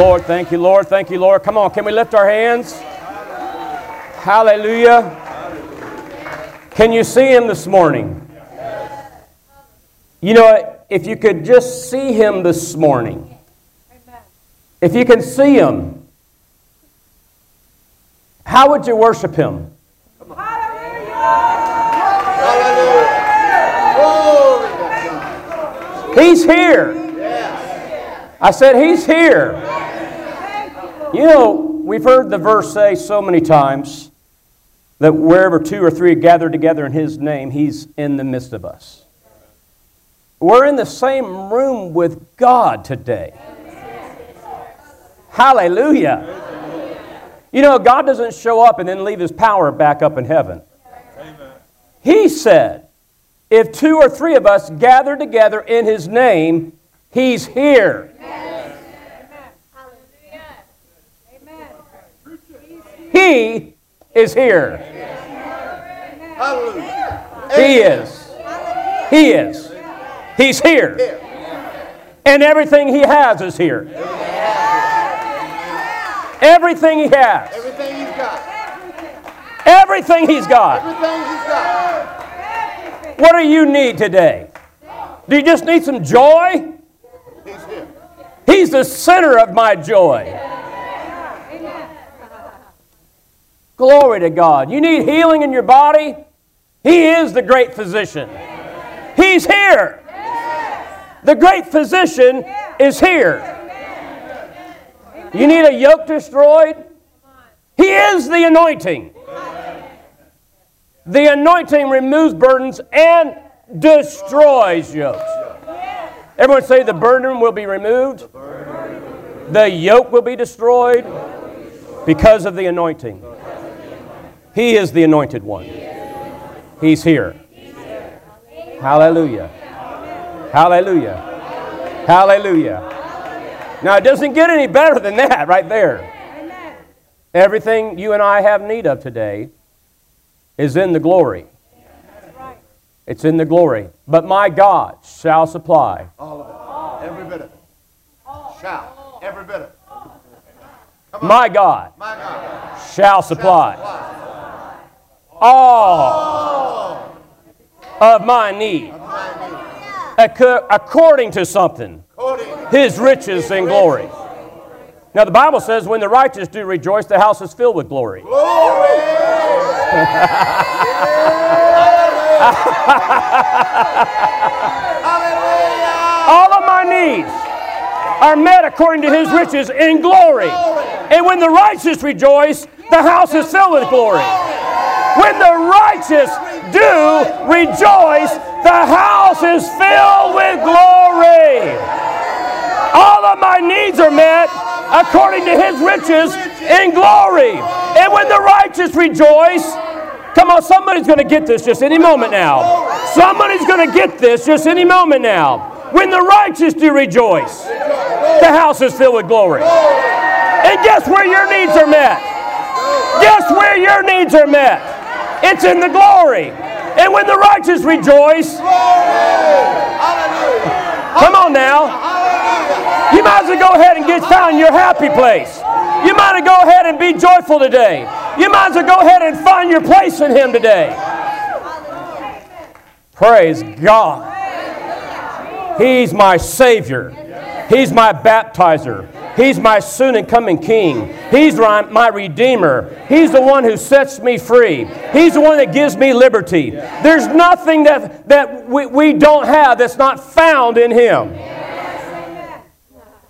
Lord. Thank you, Lord. Thank you, Lord. Come on, can we lift our hands? Hallelujah. Can you see him this morning? You know, if you could just see him this morning, if you can see him, how would you worship him? Hallelujah! Hallelujah! He's here. I said, He's here. You know, we've heard the verse say so many times that wherever two or three are gathered together in His name, He's in the midst of us. We're in the same room with God today. Hallelujah. You know, God doesn't show up and then leave His power back up in heaven. He said, if two or three of us gather together in His name, He's here. He is here. He is. He is. He's here. And everything He has is here. Everything He has. Everything he's got. Everything He's got. Everything he's got. What do you need today? Do you just need some joy? He's here. He's the center of my joy. Glory to God. You need healing in your body? He is the great physician. He's here. The great physician is here. You need a yoke destroyed? He is the anointing. The anointing removes burdens and destroys yokes. Everyone say the burden will be removed. The yoke will be destroyed because of the anointing. He is the anointed one. He's here. Hallelujah. Hallelujah. Hallelujah. Now, it doesn't get any better than that right there. Everything you and I have need of today is in the glory. It's in the glory. But my God shall supply All of it. Every bit of it. Shout. Every bit of it. my God My God. shall supply all of my need according to something, his riches and glory. Now, the Bible says, when the righteous do rejoice, the house is filled with glory. All of my needs are met according to his riches in glory. And when the righteous rejoice, the house is filled with glory. When the righteous do rejoice, the house is filled with glory. All of my needs are met according to his riches in glory. And when the righteous rejoice, come on, somebody's going to get this just any moment now. Somebody's going to get this just any moment now. When the righteous do rejoice, the house is filled with glory. And guess where your needs are met? Guess where your needs are met? It's in the glory. And when the righteous rejoice, come on now. You might as well go ahead and get found your happy place. You might as well go ahead and be joyful today. You might as well go ahead and find your place in Him today. Praise God. He's my Savior. He's my baptizer. He's my soon and coming King. He's my Redeemer. He's the one who sets me free. He's the one that gives me liberty. There's nothing that, that we, we don't have that's not found in Him.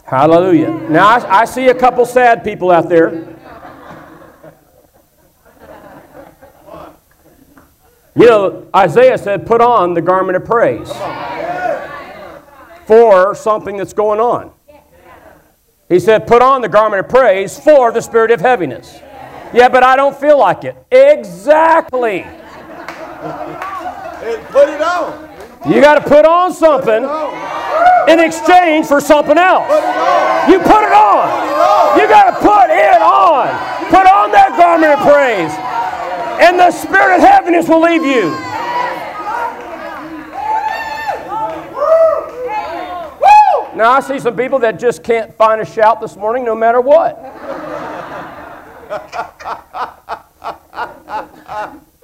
Hallelujah. Now, I, I see a couple sad people out there. You know, Isaiah said, put on the garment of praise for something that's going on. He said, put on the garment of praise for the spirit of heaviness. Yeah, but I don't feel like it. Exactly. Put it on. You got to put on something in exchange for something else. You put it on. You got to put it on. Put on that garment of praise. And the spirit of heaviness will leave you. Now, I see some people that just can't find a shout this morning no matter what.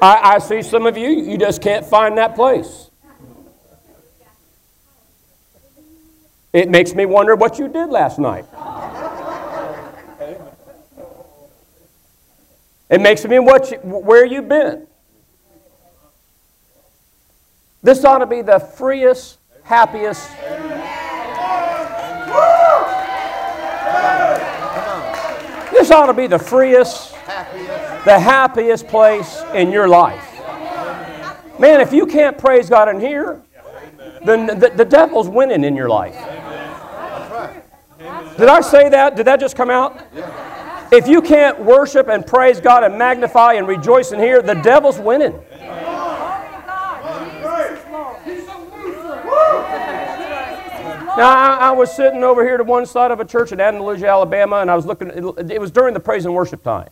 I, I see some of you, you just can't find that place. It makes me wonder what you did last night. It makes me what you, where you've been. This ought to be the freest, happiest. This ought to be the freest, the happiest place in your life. Man, if you can't praise God in here, then the, the devil's winning in your life. Did I say that? Did that just come out? If you can't worship and praise God and magnify and rejoice in here, the devil's winning. Now, I, I, was sitting over here to one side of a church in Andalusia, Alabama, and I was looking, it, it was during the praise and worship time.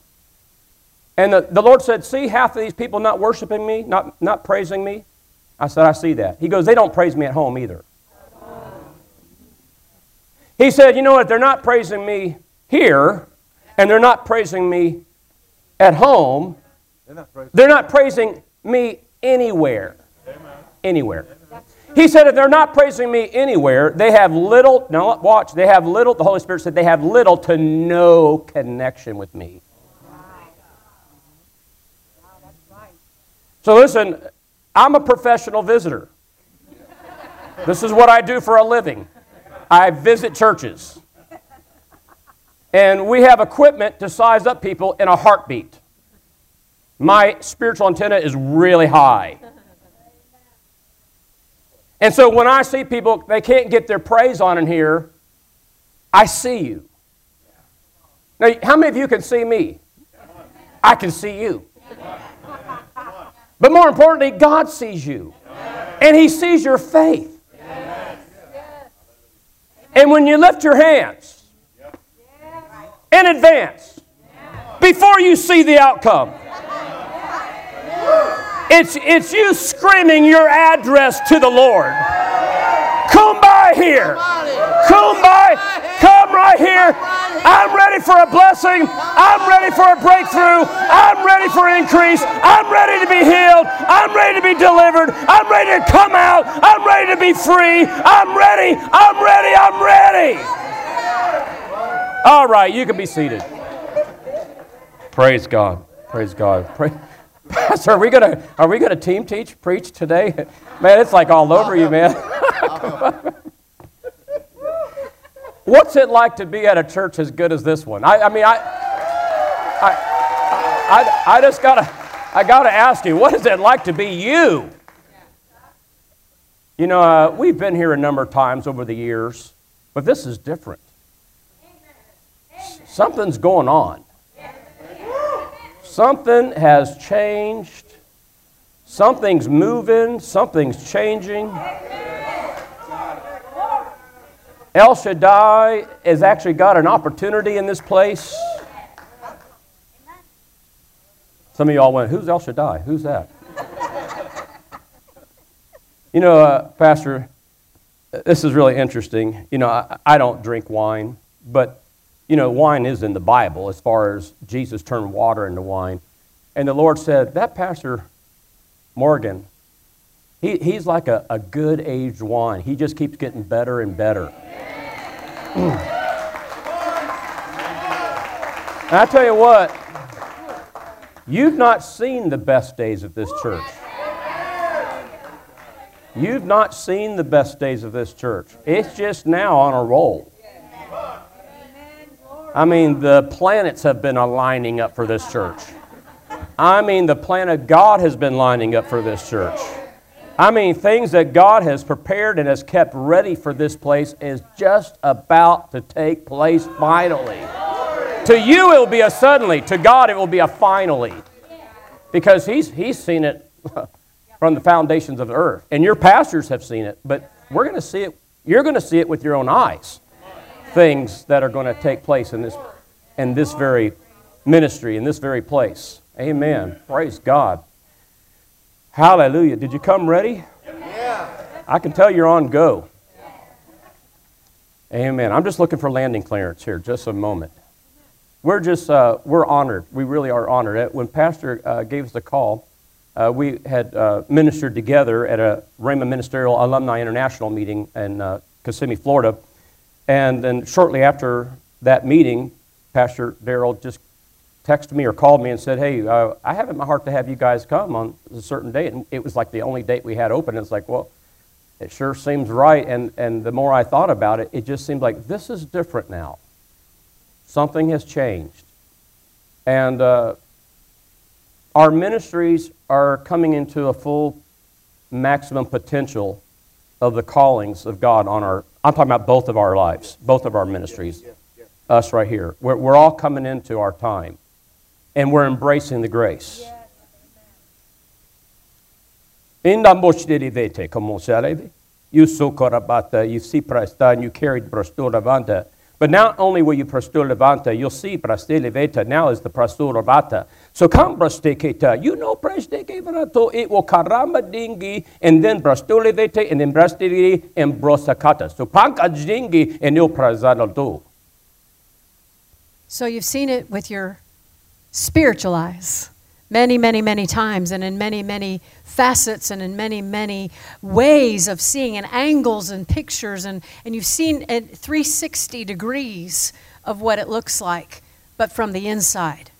And the, the Lord said, See half of these people not worshiping me, not, not praising me? I said, I see that. He goes, They don't praise me at home either. He said, You know what? They're not praising me here, and they're not praising me at home. They're not praising, they're not praising me anywhere. Amen. Anywhere. He said, if they're not praising me anywhere, they have little, now watch, they have little, the Holy Spirit said they have little to no connection with me. So listen, I'm a professional visitor. This is what I do for a living. I visit churches. And we have equipment to size up people in a heartbeat. My spiritual antenna is really high. And so when I see people, they can't get their praise on in here, I see you. Now, how many of you can see me? I can see you. But more importantly, God sees you. And He sees your faith. And when you lift your hands in advance, before you see the outcome, it's, it's you screaming your address to the Lord. Come by here. Come by. Come right here. I'm ready for a blessing. I'm ready for a breakthrough. I'm ready for increase. I'm ready to be healed. I'm ready to be delivered. I'm ready to come out. I'm ready to be free. I'm ready. I'm ready. I'm ready. All right, you can be seated. Praise God. Praise God. Praise. Pastor, are we gonna are we gonna team teach preach today? Man, it's like all over you, man. What's it like to be at a church as good as this one? I, I mean, I, I, I, I just gotta, I gotta ask you, what is it like to be you? You know, uh, we've been here a number of times over the years, but this is different. Something's going on. Something has changed. Something's moving. Something's changing. El Shaddai has actually got an opportunity in this place. Some of y'all went, Who's El Shaddai? Who's that? you know, uh, Pastor, this is really interesting. You know, I, I don't drink wine, but you know, wine is in the Bible as far as Jesus turned water into wine. And the Lord said, That Pastor Morgan, he, he's like a, a good aged wine. He just keeps getting better and better. Mm. and I tell you what, you've not seen the best days of this church. You've not seen the best days of this church. It's just now on a roll. I mean, the planets have been aligning up for this church. I mean, the planet God has been lining up for this church. I mean, things that God has prepared and has kept ready for this place is just about to take place finally. To you, it will be a suddenly. To God, it will be a finally. Because He's, he's seen it from the foundations of the earth. And your pastors have seen it, but we're going to see it. You're going to see it with your own eyes things that are going to take place in this, in this very ministry, in this very place. Amen. Praise God. Hallelujah. Did you come ready? Yeah. I can tell you're on go. Amen. I'm just looking for landing clearance here, just a moment. We're just, uh, we're honored. We really are honored. When Pastor uh, gave us the call, uh, we had uh, ministered together at a Rhema Ministerial Alumni International meeting in uh, Kissimmee, Florida. And then shortly after that meeting, Pastor Daryl just texted me or called me and said, Hey, uh, I have it in my heart to have you guys come on a certain date. And it was like the only date we had open. It's like, well, it sure seems right. And, and the more I thought about it, it just seemed like this is different now. Something has changed. And uh, our ministries are coming into a full maximum potential of the callings of God on our, I'm talking about both of our lives, both of our ministries, us right here. We're, we're all coming into our time and we're embracing the grace. Inda moshdirivete, como sareve. You so korabata, you see prasta, you carried. But not only will you prastoravanta, you'll see prasteleveta now is the prastoravata. So come brasteketa, you know prastekevarato, it will karamba dingi, and then brastolevete, and then brastiri, and brosakata. So panka dingi, and you'll prazadaldo. So you've seen it with your spiritual eyes many, many, many times and in many, many facets and in many, many ways of seeing and angles and pictures. And, and you've seen at 360 degrees of what it looks like, but from the inside.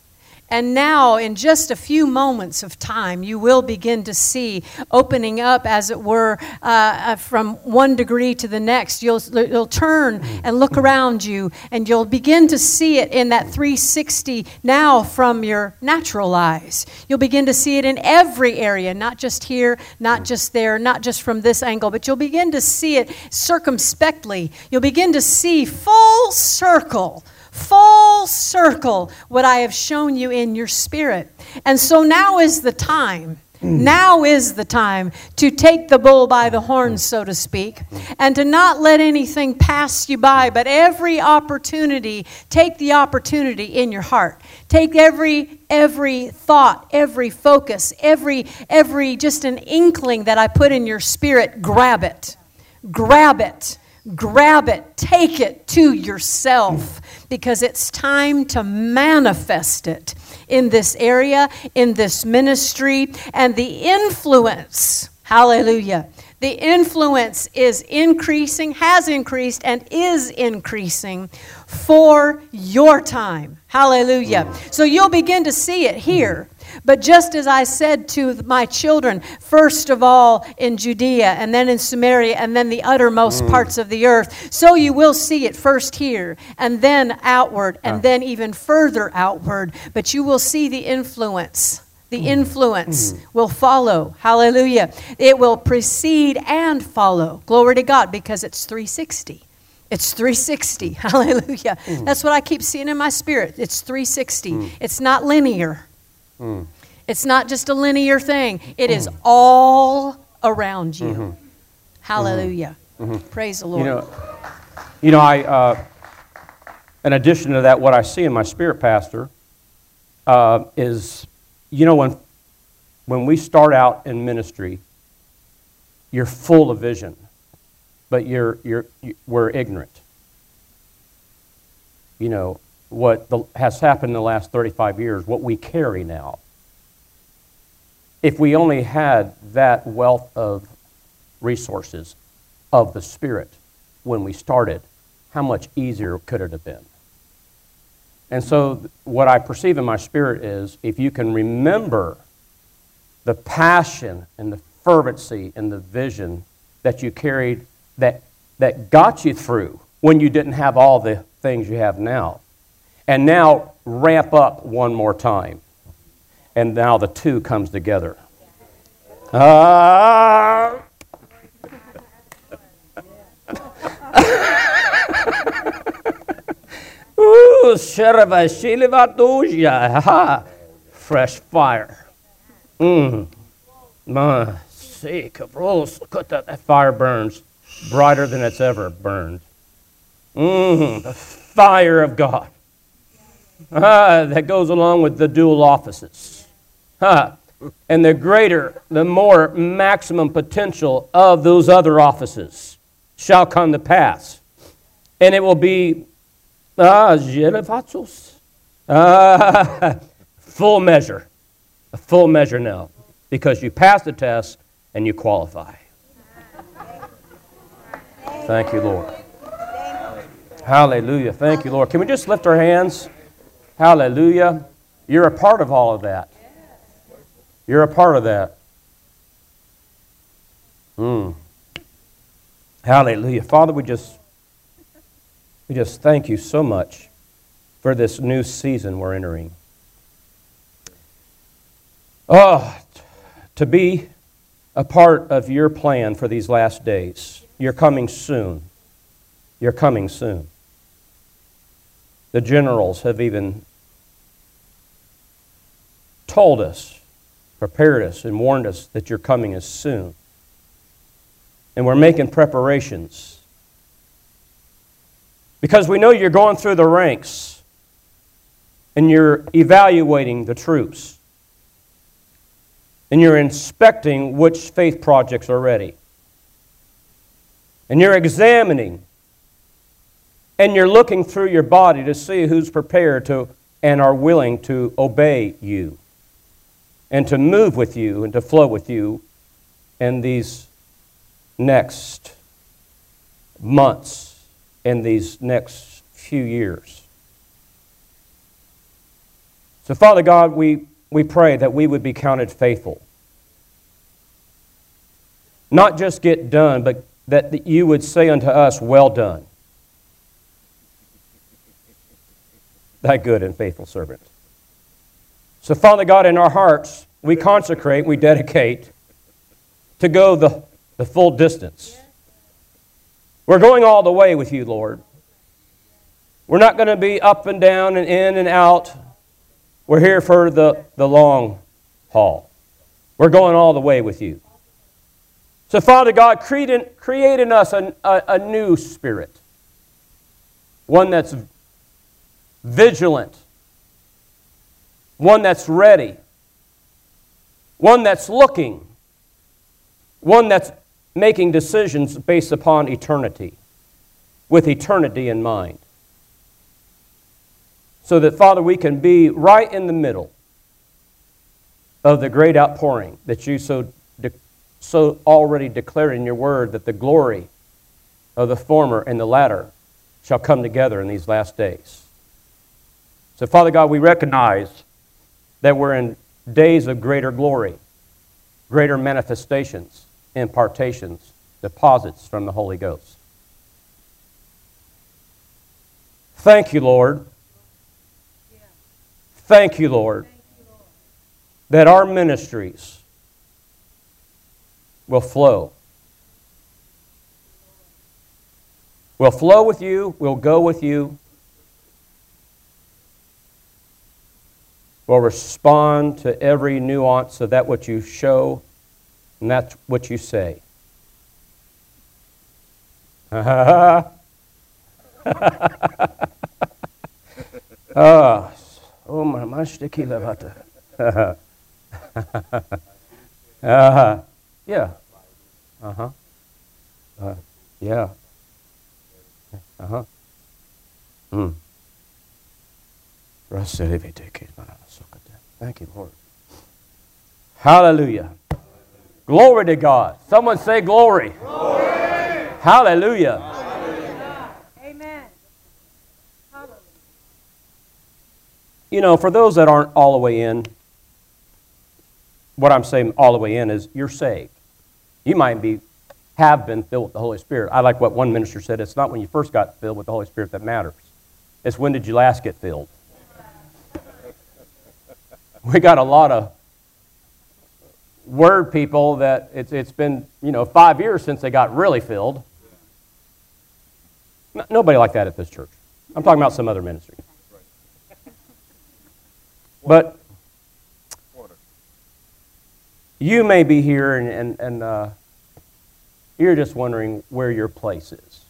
And now, in just a few moments of time, you will begin to see opening up, as it were, uh, uh, from one degree to the next. You'll, you'll turn and look around you, and you'll begin to see it in that 360 now from your natural eyes. You'll begin to see it in every area, not just here, not just there, not just from this angle, but you'll begin to see it circumspectly. You'll begin to see full circle full circle what I have shown you in your spirit. And so now is the time. Hmm. Now is the time to take the bull by the horns, so to speak, and to not let anything pass you by, but every opportunity, take the opportunity in your heart. Take every every thought, every focus, every every just an inkling that I put in your spirit, grab it. Grab it grab it, take it to yourself because it's time to manifest it in this area, in this ministry, and the influence. Hallelujah. The influence is increasing, has increased, and is increasing for your time. Hallelujah. So you'll begin to see it here. But just as I said to my children, first of all in Judea, and then in Samaria, and then the uttermost mm. parts of the earth, so you will see it first here, and then outward, and uh. then even further outward. But you will see the influence. The mm. influence mm. will follow. Hallelujah. It will precede and follow. Glory to God, because it's 360. It's 360. Hallelujah. Mm. That's what I keep seeing in my spirit. It's 360. Mm. It's not linear. Mm. It's not just a linear thing, It is mm. all around you. Mm-hmm. Hallelujah. Mm-hmm. mm-hmm. Praise the Lord. You know, you know I, uh, in addition to that, what I see in my spirit, Pastor, uh, is, you know, when, when we start out in ministry, you're full of vision, but you're, you're, you, we're ignorant. You know, what the, has happened in the last 35 years, what we carry now. If we only had that wealth of resources of the Spirit when we started, how much easier could it have been? And so, what I perceive in my spirit is if you can remember the passion and the fervency and the vision that you carried that, that got you through when you didn't have all the things you have now, and now ramp up one more time. And now the two comes together. Ah. Ooh. Fresh fire. Mmm. My sake of rolls. Look at that. That fire burns brighter than it's ever burned. Mmm. The fire of God ah, that goes along with the dual offices. Ah, and the greater, the more maximum potential of those other offices shall come to pass. And it will be uh, uh, full measure. A full measure now. Because you pass the test and you qualify. Thank you, Lord. Hallelujah. Thank you, Lord. Can we just lift our hands? Hallelujah. You're a part of all of that. You're a part of that. Mm. Hallelujah. Father, we just we just thank you so much for this new season we're entering. Oh, to be a part of your plan for these last days. You're coming soon. You're coming soon. The generals have even told us, prepared us, and warned us that your coming is soon. And we're making preparations. Because we know you're going through the ranks and you're evaluating the troops. And you're inspecting which faith projects are ready. And you're examining and you're looking through your body to see who's prepared to and are willing to obey you and to move with you and to flow with you in these next months, in these next few years. So, Father God, we, we pray that we would be counted faithful. Not just get done, but that you would say unto us, Well done, thy good and faithful servant. So, Father God, in our hearts, we consecrate, we dedicate to go the, the full distance. We're going all the way with you, Lord. We're not going to be up and down and in and out. We're here for the, the long haul. We're going all the way with you. So, Father God, create in, create in us a, a, a new spirit, one that's vigilant, one that's ready, one that's looking, one that's making decisions based upon eternity, with eternity in mind. So that, Father, we can be right in the middle of the great outpouring that you so, de- so already declared in your word that the glory of the former and the latter shall come together in these last days. So, Father God, we recognize that we're in days of greater glory, greater manifestations, impartations, deposits from the Holy Ghost. Thank you, Lord. Thank you, Lord, that our ministries will flow. We'll flow with you, we'll go with you, will respond to every nuance of that what you show and that's what you say. ah, oh my mashtiki levata. uh, yeah. Uh-huh. Uh, yeah. Uh-huh. Hmm. Thank you, Lord. Hallelujah. Glory to God. Someone say glory. glory. Hallelujah. Hallelujah. Amen. You know, for those that aren't all the way in, what I'm saying all the way in is you're saved. You might be have been filled with the Holy Spirit. I like what one minister said, it's not when you first got filled with the Holy Spirit that matters. It's when did you last get filled? we got a lot of word people that it's, it's been, you know, five years since they got really filled. nobody like that at this church. I'm talking about some other ministry. But you may be here and, and, and uh, you're just wondering where your place is.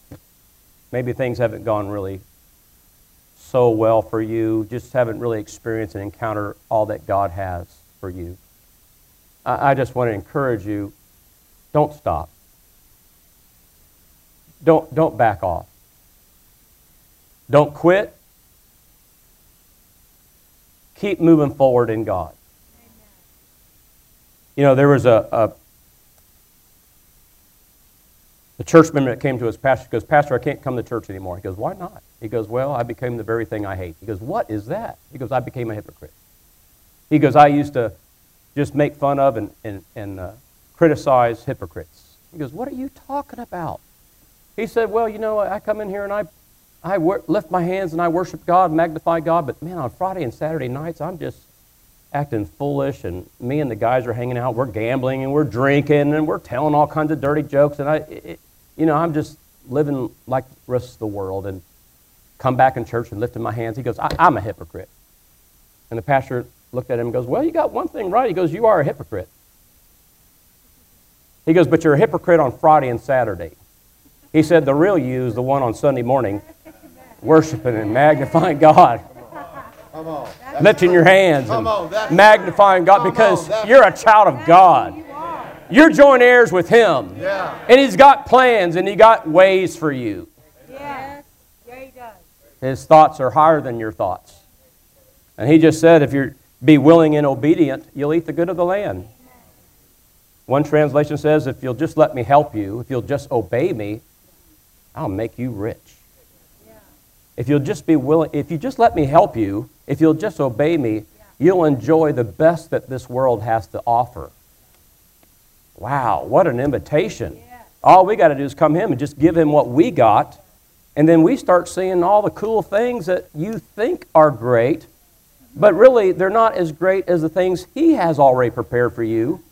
Maybe things haven't gone really so well for you, just haven't really experienced and encountered all that God has for you. I, I just want to encourage you don't stop. Don't, don't back off. Don't quit. Keep moving forward in God. You know, there was a, a, a church member that came to us, pastor, goes, Pastor, I can't come to church anymore. He goes, Why not? He goes, Well, I became the very thing I hate. He goes, What is that? He goes, I became a hypocrite. He goes, I used to just make fun of and, and, and uh, criticize hypocrites. He goes, What are you talking about? He said, Well, you know, I come in here and I, I wor- lift my hands and I worship God, magnify God, but man, on Friday and Saturday nights, I'm just acting foolish, and me and the guys are hanging out. We're gambling and we're drinking and we're telling all kinds of dirty jokes, and I, it, you know, I'm just living like the rest of the world. And come back in church and lifting my hands. He goes, I, I'm a hypocrite. And the pastor looked at him and goes, Well, you got one thing right. He goes, You are a hypocrite. He goes, But you're a hypocrite on Friday and Saturday. He said, The real you is the one on Sunday morning, worshiping and magnifying God. Come on. Lifting your hands Come on, and magnifying God Come on, because that's- you're a child of God. You're joint heirs with Him. Yeah. And He's got plans and He got ways for you. Yeah, he does. His thoughts are higher than your thoughts. And he just said, if you be willing and obedient, you'll eat the good of the land. One translation says, if you'll just let me help you, if you'll just obey me, I'll make you rich. If you'll just be willing, if you just let me help you, if you'll just obey me, you'll enjoy the best that this world has to offer. Wow, what an invitation. All we got to do is come him and just give him what we got, and then we start seeing all the cool things that you think are great, but really they're not as great as the things he has already prepared for you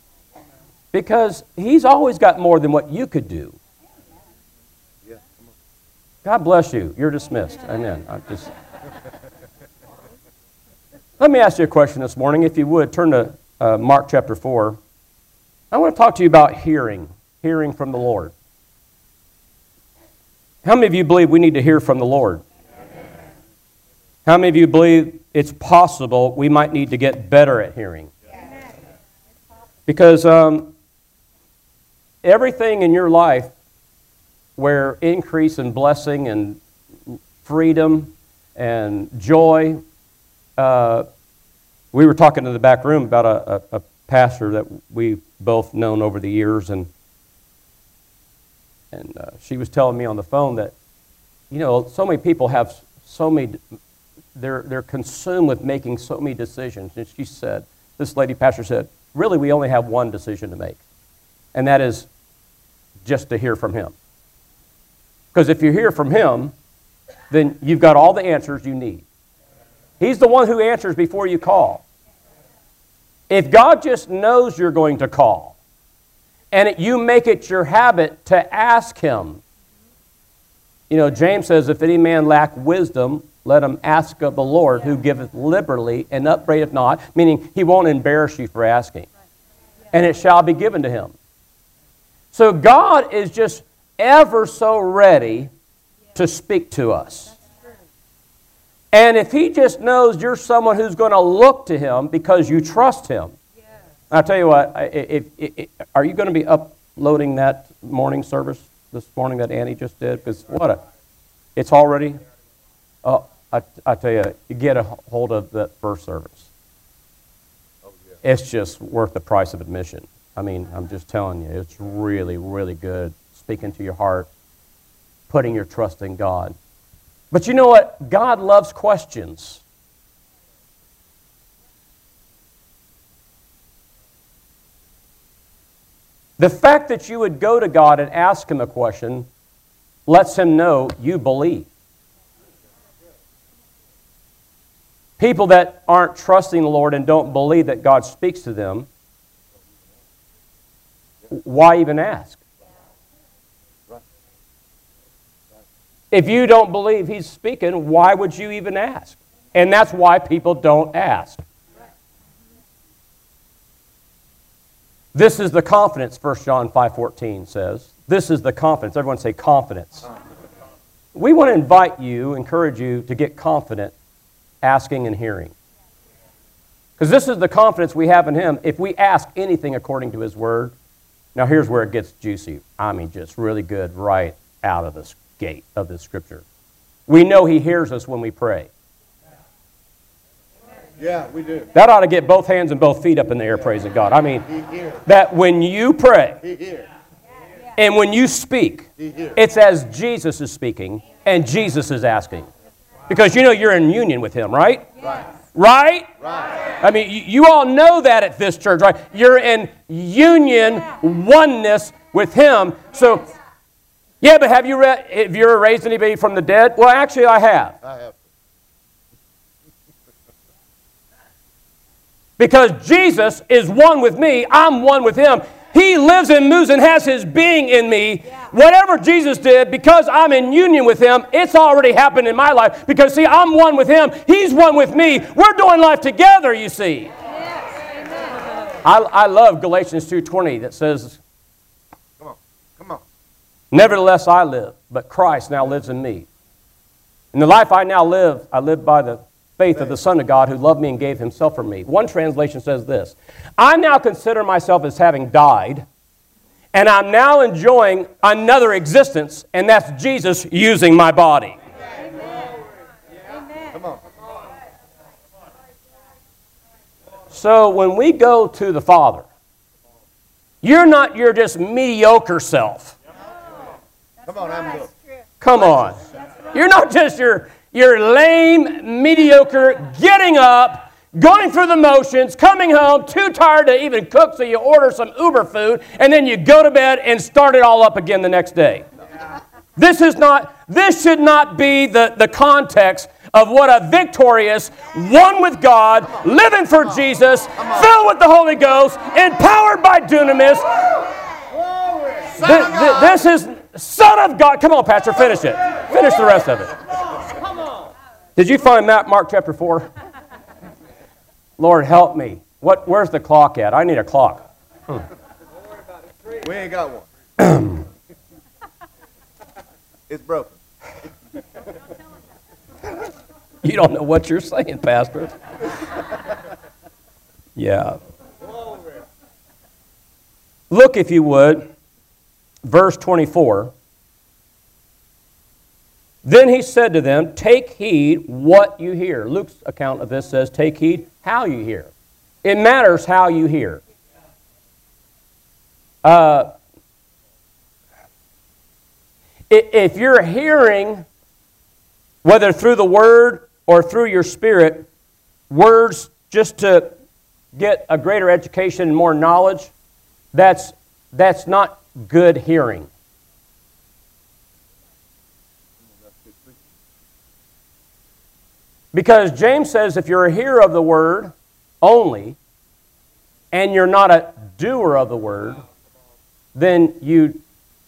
because he's always got more than what you could do. God bless you. You're dismissed. Amen. I just... Let me ask you a question this morning. If you would, turn to uh, Mark chapter 4. I want to talk to you about hearing, hearing from the Lord. How many of you believe we need to hear from the Lord? How many of you believe it's possible we might need to get better at hearing? Because um, everything in your life where increase and blessing and freedom and joy. Uh, we were talking in the back room about a, a, a pastor that we've both known over the years, and and uh, she was telling me on the phone that, you know, so many people have so many, they're they're consumed with making so many decisions. And she said, this lady pastor said, really, we only have one decision to make, and that is just to hear from him. Because if you hear from him, then you've got all the answers you need. He's the one who answers before you call. If God just knows you're going to call, and it, you make it your habit to ask him, you know, James says, if any man lack wisdom, let him ask of the Lord, who giveth liberally and upbraideth not, meaning he won't embarrass you for asking. And it shall be given to him. So God is just ever so ready to speak to us. And if he just knows you're someone who's going to look to him because you trust him, I'll tell you what, if, if, if, are you going to be uploading that morning service this morning that Annie just did? Because what a, it's already, oh, I, I tell you, you get a hold of that first service. Oh, yeah. It's just worth the price of admission. I mean, I'm just telling you, it's really, really good speaking to your heart, putting your trust in God. But you know what? God loves questions. The fact that you would go to God and ask Him a question lets Him know you believe. People that aren't trusting the Lord and don't believe that God speaks to them, why even ask? If you don't believe He's speaking, why would you even ask? And that's why people don't ask. This is the confidence, 1 John 5.14 says. This is the confidence. Everyone say confidence. We want to invite you, encourage you to get confident asking and hearing. Because this is the confidence we have in Him. If we ask anything according to His Word, now here's where it gets juicy. I mean, just really good right out of the gate of the Scripture. we know He hears us when we pray. Yeah, we do. That ought to get both hands and both feet up in the air, praising God. I mean, that when you pray and when you speak, it's as Jesus is speaking and Jesus is asking. Because you know you're in union with Him, right? Right. Right? Right. I mean, you, you all know that at this church, right? You're in union, oneness with Him. So, yeah, but have you, re- have you ever raised anybody from the dead? Well, actually, I have. I have. Because Jesus is one with me, I'm one with him. He lives and moves and has his being in me. Whatever Jesus did, because I'm in union with him, it's already happened in my life. Because, see, I'm one with him, he's one with me. We're doing life together, you see. I, I love Galatians 2.20 that says, Come on. Come on. Nevertheless, I live, but Christ now lives in me. In the life I now live, I live by the faith of the Son of God who loved me and gave himself for me. One translation says this I now consider myself as having died, and I'm now enjoying another existence, and that's Jesus using my body. Come on. So when we go to the Father, you're not your just mediocre self. Come on, I'm good. Come on. You're not just your, your lame, mediocre, getting up, going through the motions, coming home, too tired to even cook, so you order some Uber food, and then you go to bed and start it all up again the next day. This is not, this should not be the, the context of what a victorious, one with God, living for Jesus, filled with the Holy Ghost, empowered by dunamis. Th- th- this is Son of God. Come on, Pastor, finish it. Finish the rest of it. Did you find that Mark chapter 4? Lord, help me. What, where's the clock at? I need a clock. We ain't got one. it's broken. You don't know what you're saying, Pastor. Yeah. Look, if you would, verse 24. Then he said to them, Take heed what you hear. Luke's account of this says, Take heed how you hear. It matters how you hear. Uh, if you're hearing, whether through the word or through your spirit, words just to get a greater education and more knowledge, that's, that's not good hearing. Because James says if you're a hearer of the word only, and you're not a doer of the word, then you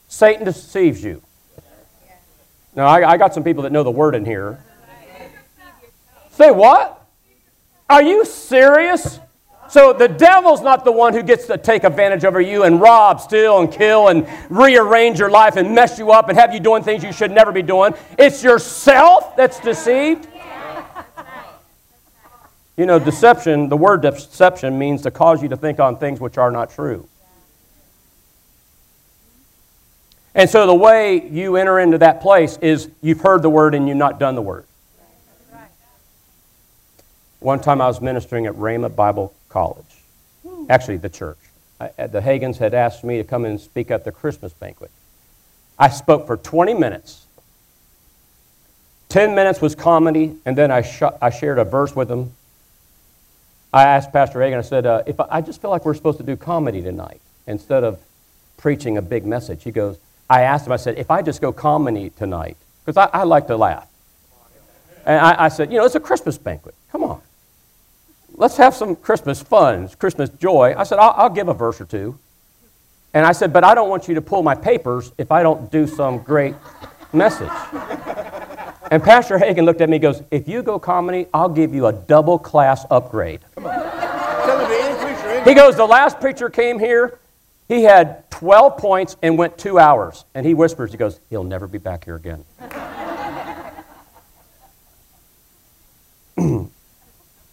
Satan deceives you. Now I, I got some people that know the word in here. Say what? Are you serious? So the devil's not the one who gets to take advantage over you and rob, steal, and kill and rearrange your life and mess you up and have you doing things you should never be doing. It's yourself that's deceived. You know, deception, the word deception means to cause you to think on things which are not true. And so the way you enter into that place is you've heard the word and you've not done the word. One time I was ministering at Rhema Bible College, actually, the church. I, uh, the Hagins had asked me to come and speak at the Christmas banquet. I spoke for 20 minutes. 10 minutes was comedy, and then I, sh- I shared a verse with them. I asked Pastor Hagin, I said, uh, if I, I just feel like we're supposed to do comedy tonight instead of preaching a big message. He goes, I asked him, I said, if I just go comedy tonight, because I, I like to laugh. And I, I said, you know, it's a Christmas banquet. Come on. Let's have some Christmas fun, Christmas joy. I said, I'll, I'll give a verse or two. And I said, but I don't want you to pull my papers if I don't do some great message. And Pastor Hagin looked at me and goes, if you go comedy, I'll give you a double class upgrade. Tell him to increase your He goes, the last preacher came here, he had 12 points and went two hours. And he whispers, he goes, he'll never be back here again.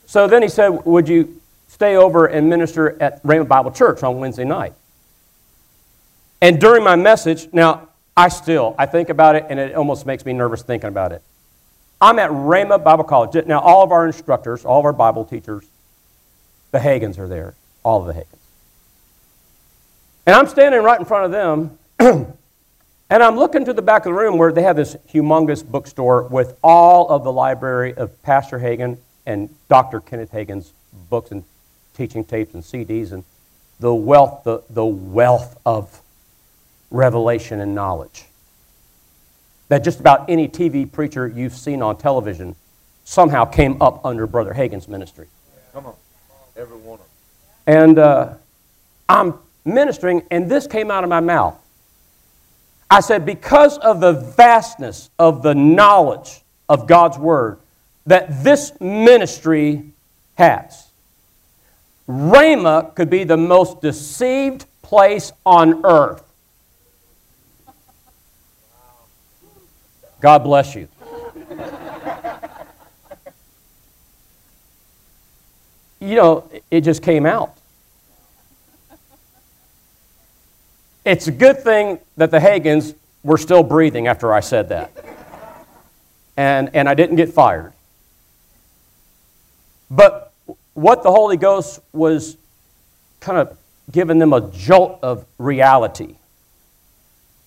so then he said, would you stay over and minister at Rhema Bible Church on Wednesday night? And during my message, now I still, I think about it and it almost makes me nervous thinking about it. I'm at Rhema Bible College. Now, all of our instructors, all of our Bible teachers, the Hagins are there. All of the Hagins. And I'm standing right in front of them, and I'm looking to the back of the room where they have this humongous bookstore with all of the library of Pastor Hagin and Dr. Kenneth Hagin's books and teaching tapes and CDs and the wealth, the, the wealth of revelation and knowledge. That just about any TV preacher you've seen on television somehow came up under Brother Hagin's ministry. Come on. Every one of them. And uh, I'm ministering, and this came out of my mouth. I said, because of the vastness of the knowledge of God's Word that this ministry has, Rhema could be the most deceived place on earth. God bless you. you know, it just came out. It's a good thing that the Hagins were still breathing after I said that. And, and I didn't get fired. But what the Holy Ghost was kind of giving them a jolt of reality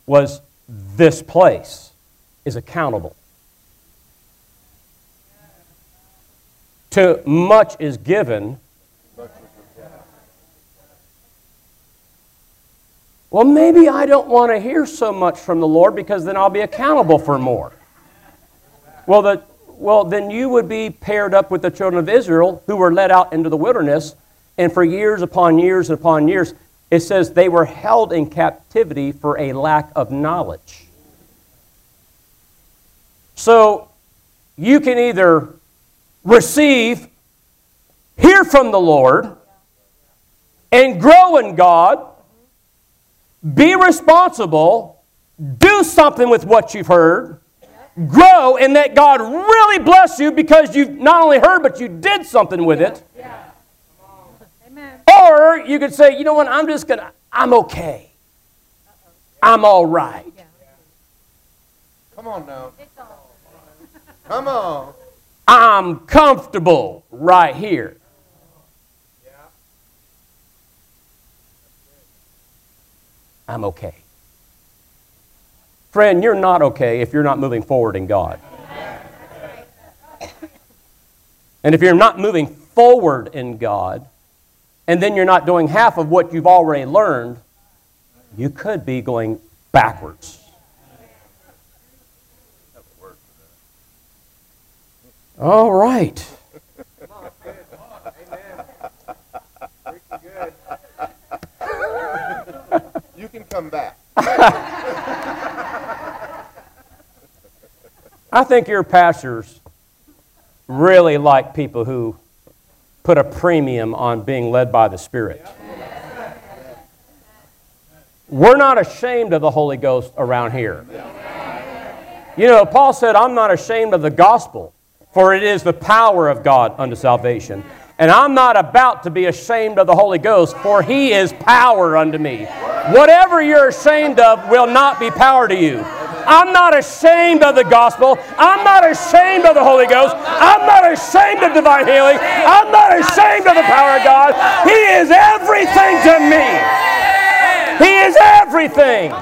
was this place is accountable. To much is given. Well, maybe I don't want to hear so much from the Lord because then I'll be accountable for more. Well, the, well, then you would be paired up with the children of Israel who were led out into the wilderness, and for years upon years and upon years, it says they were held in captivity for a lack of knowledge. So you can either receive, hear from the Lord, and grow in God, be responsible, do something with what you've heard, grow, and let God really bless you because you've not only heard, but you did something with it. Amen. Or you could say, you know what, I'm just going to, I'm okay. I'm all right. Come on now. Come on. I'm comfortable right here. I'm okay. Friend, you're not okay if you're not moving forward in God. And if you're not moving forward in God, and then you're not doing half of what you've already learned, you could be going backwards. All right. You can come back. I think your pastors really like people who put a premium on being led by the Spirit. We're not ashamed of the Holy Ghost around here. You know, Paul said, I'm not ashamed of the gospel, for it is the power of God unto salvation. And I'm not about to be ashamed of the Holy Ghost, for he is power unto me. Whatever you're ashamed of will not be power to you. I'm not ashamed of the gospel. I'm not ashamed of the Holy Ghost. I'm not ashamed of divine healing. I'm not ashamed of the power of God. He is everything to me. He is everything.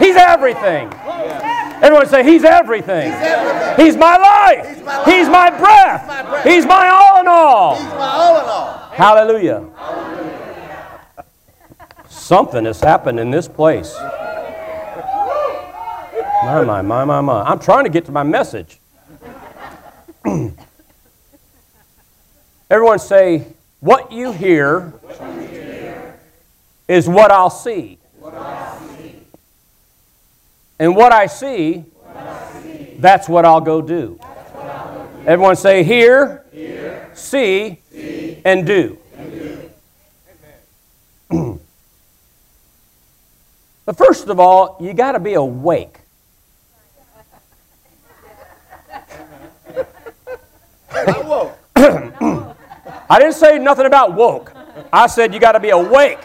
He's everything. Everyone say, He's everything. He's my life. He's my breath. He's my all in all. He's my all in all. Hallelujah. Something has happened in this place. My, my, my, my, my. I'm trying to get to my message. Everyone say, What you hear is what I'll see. And what I see, that's what I'll go do. Everyone say, Hear, see, and do. but first of all, you got to be awake. I woke. I didn't say nothing about woke. I said you got to be awake.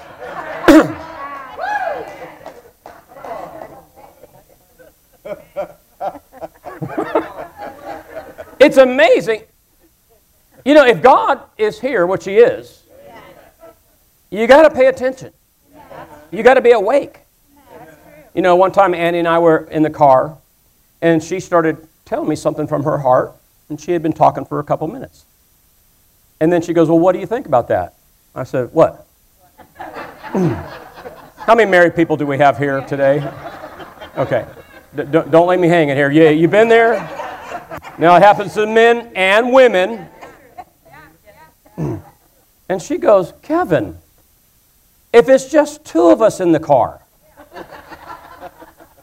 It's amazing. You know, if God is here, which He is, you got to pay attention. You got to be awake. You know, one time Annie and I were in the car, and she started telling me something from her heart, and she had been talking for a couple minutes. And then she goes, Well, what do you think about that? I said, What? How many married people do we have here today? Okay. Don't, don't let me hang in here. Yeah, you been there? Now it happens to men and women. And she goes, Kevin, if it's just two of us in the car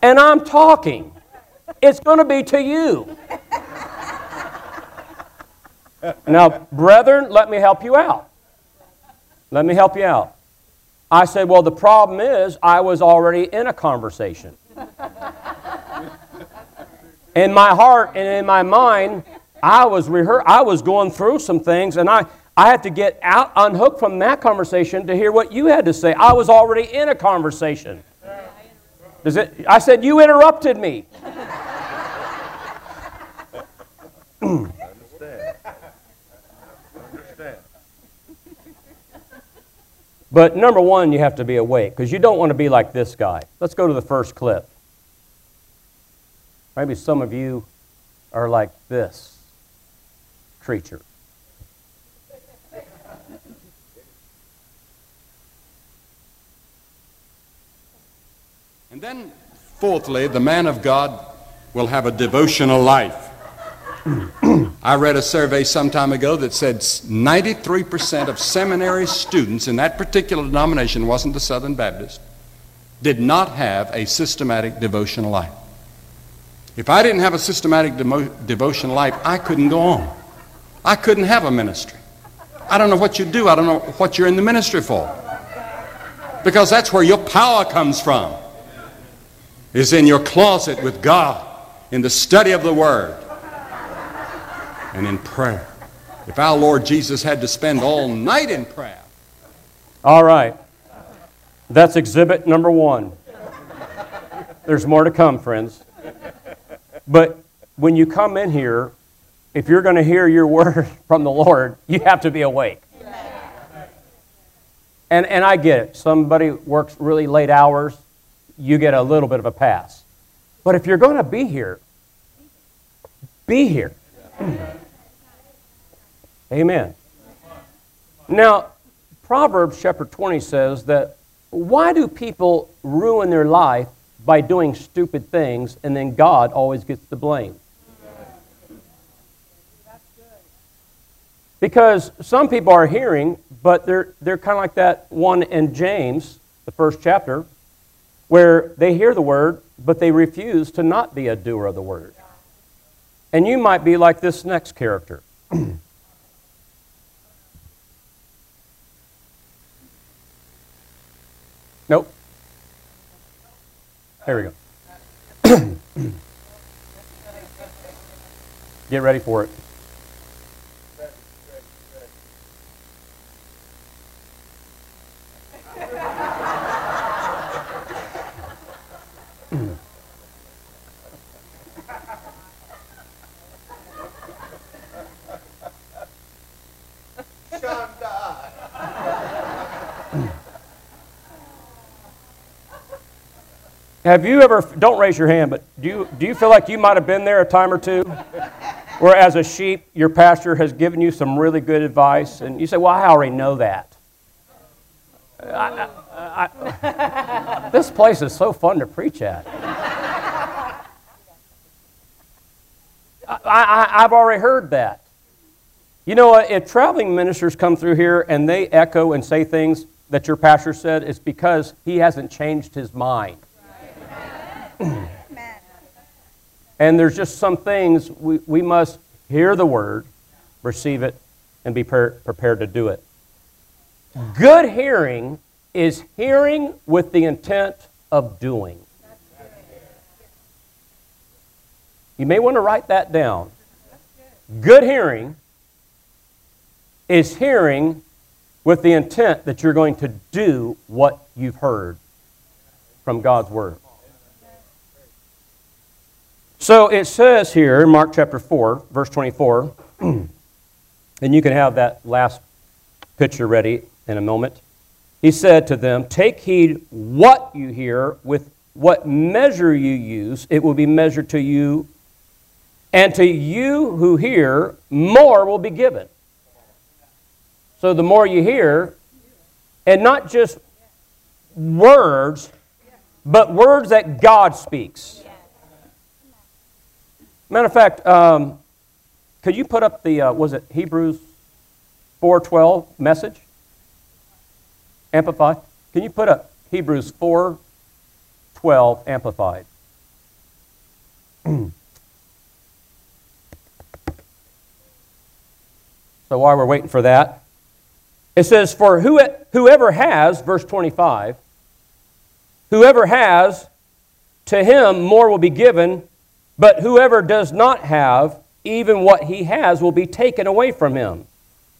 and I'm talking, it's going to be to you. Now, brethren, let me help you out. Let me help you out. I said, Well, the problem is I was already in a conversation. In my heart and in my mind, I was rehe- I was going through some things, and I, I had to get out, unhooked from that conversation to hear what you had to say. I was already in a conversation. Does it, I said, You interrupted me. But number one, you have to be awake because you don't want to be like this guy. Let's go to the first clip. Maybe some of you are like this creature. And then, fourthly, the man of God will have a devotional life. I read a survey some time ago that said 93% of seminary students in that particular denomination, wasn't the Southern Baptist, did not have a systematic devotional life. If I didn't have a systematic demo- devotional life, I couldn't go on. I couldn't have a ministry. I don't know what you do. I don't know what you're in the ministry for. Because that's where your power comes from. Is in your closet with God, in the study of the Word, and in prayer. If our Lord Jesus had to spend all night in prayer, All right. That's exhibit number one. There's more to come, friends. But when you come in here, if you're going to hear your word from the Lord, you have to be awake. And, and I get it. Somebody works really late hours, you get a little bit of a pass. But if you're going to be here, be here. Amen. Now, Proverbs chapter 20 says that why do people ruin their life by doing stupid things and then God always gets the blame? Because some people are hearing, but they're, they're kind of like that one in James, the first chapter, where they hear the word, but they refuse to not be a doer of the word. And you might be like this next character. Nope. There we go. Get ready for it. Have you ever, don't raise your hand, but do you, do you feel like you might have been there a time or two? Where as a sheep, your pastor has given you some really good advice, and you say, Well, I already know that. I, I, I, this place is so fun to preach at. I, I've already heard that. You know what? If traveling ministers come through here and they echo and say things that your pastor said, it's because he hasn't changed his mind. And there's just some things we, we must hear the word, receive it, and be pre- prepared to do it. Good hearing is hearing with the intent of doing. You may want to write that down. Good hearing is hearing with the intent that you're going to do what you've heard from God's Word. So it says here in Mark chapter 4, verse 24, and you can have that last picture ready in a moment. He said to them, Take heed what you hear, with what measure you use, it will be measured to you, and to you who hear, more will be given. So the more you hear, and not just words, but words that God speaks. Matter of fact, um, could you put up the, uh, was it Hebrews 4.12 message? Amplified. Can you put up Hebrews 4.12 amplified? so while we're waiting for that, it says, For who, whoever has, verse 25, whoever has, to him more will be given, but whoever does not have, even what he has will be taken away from him.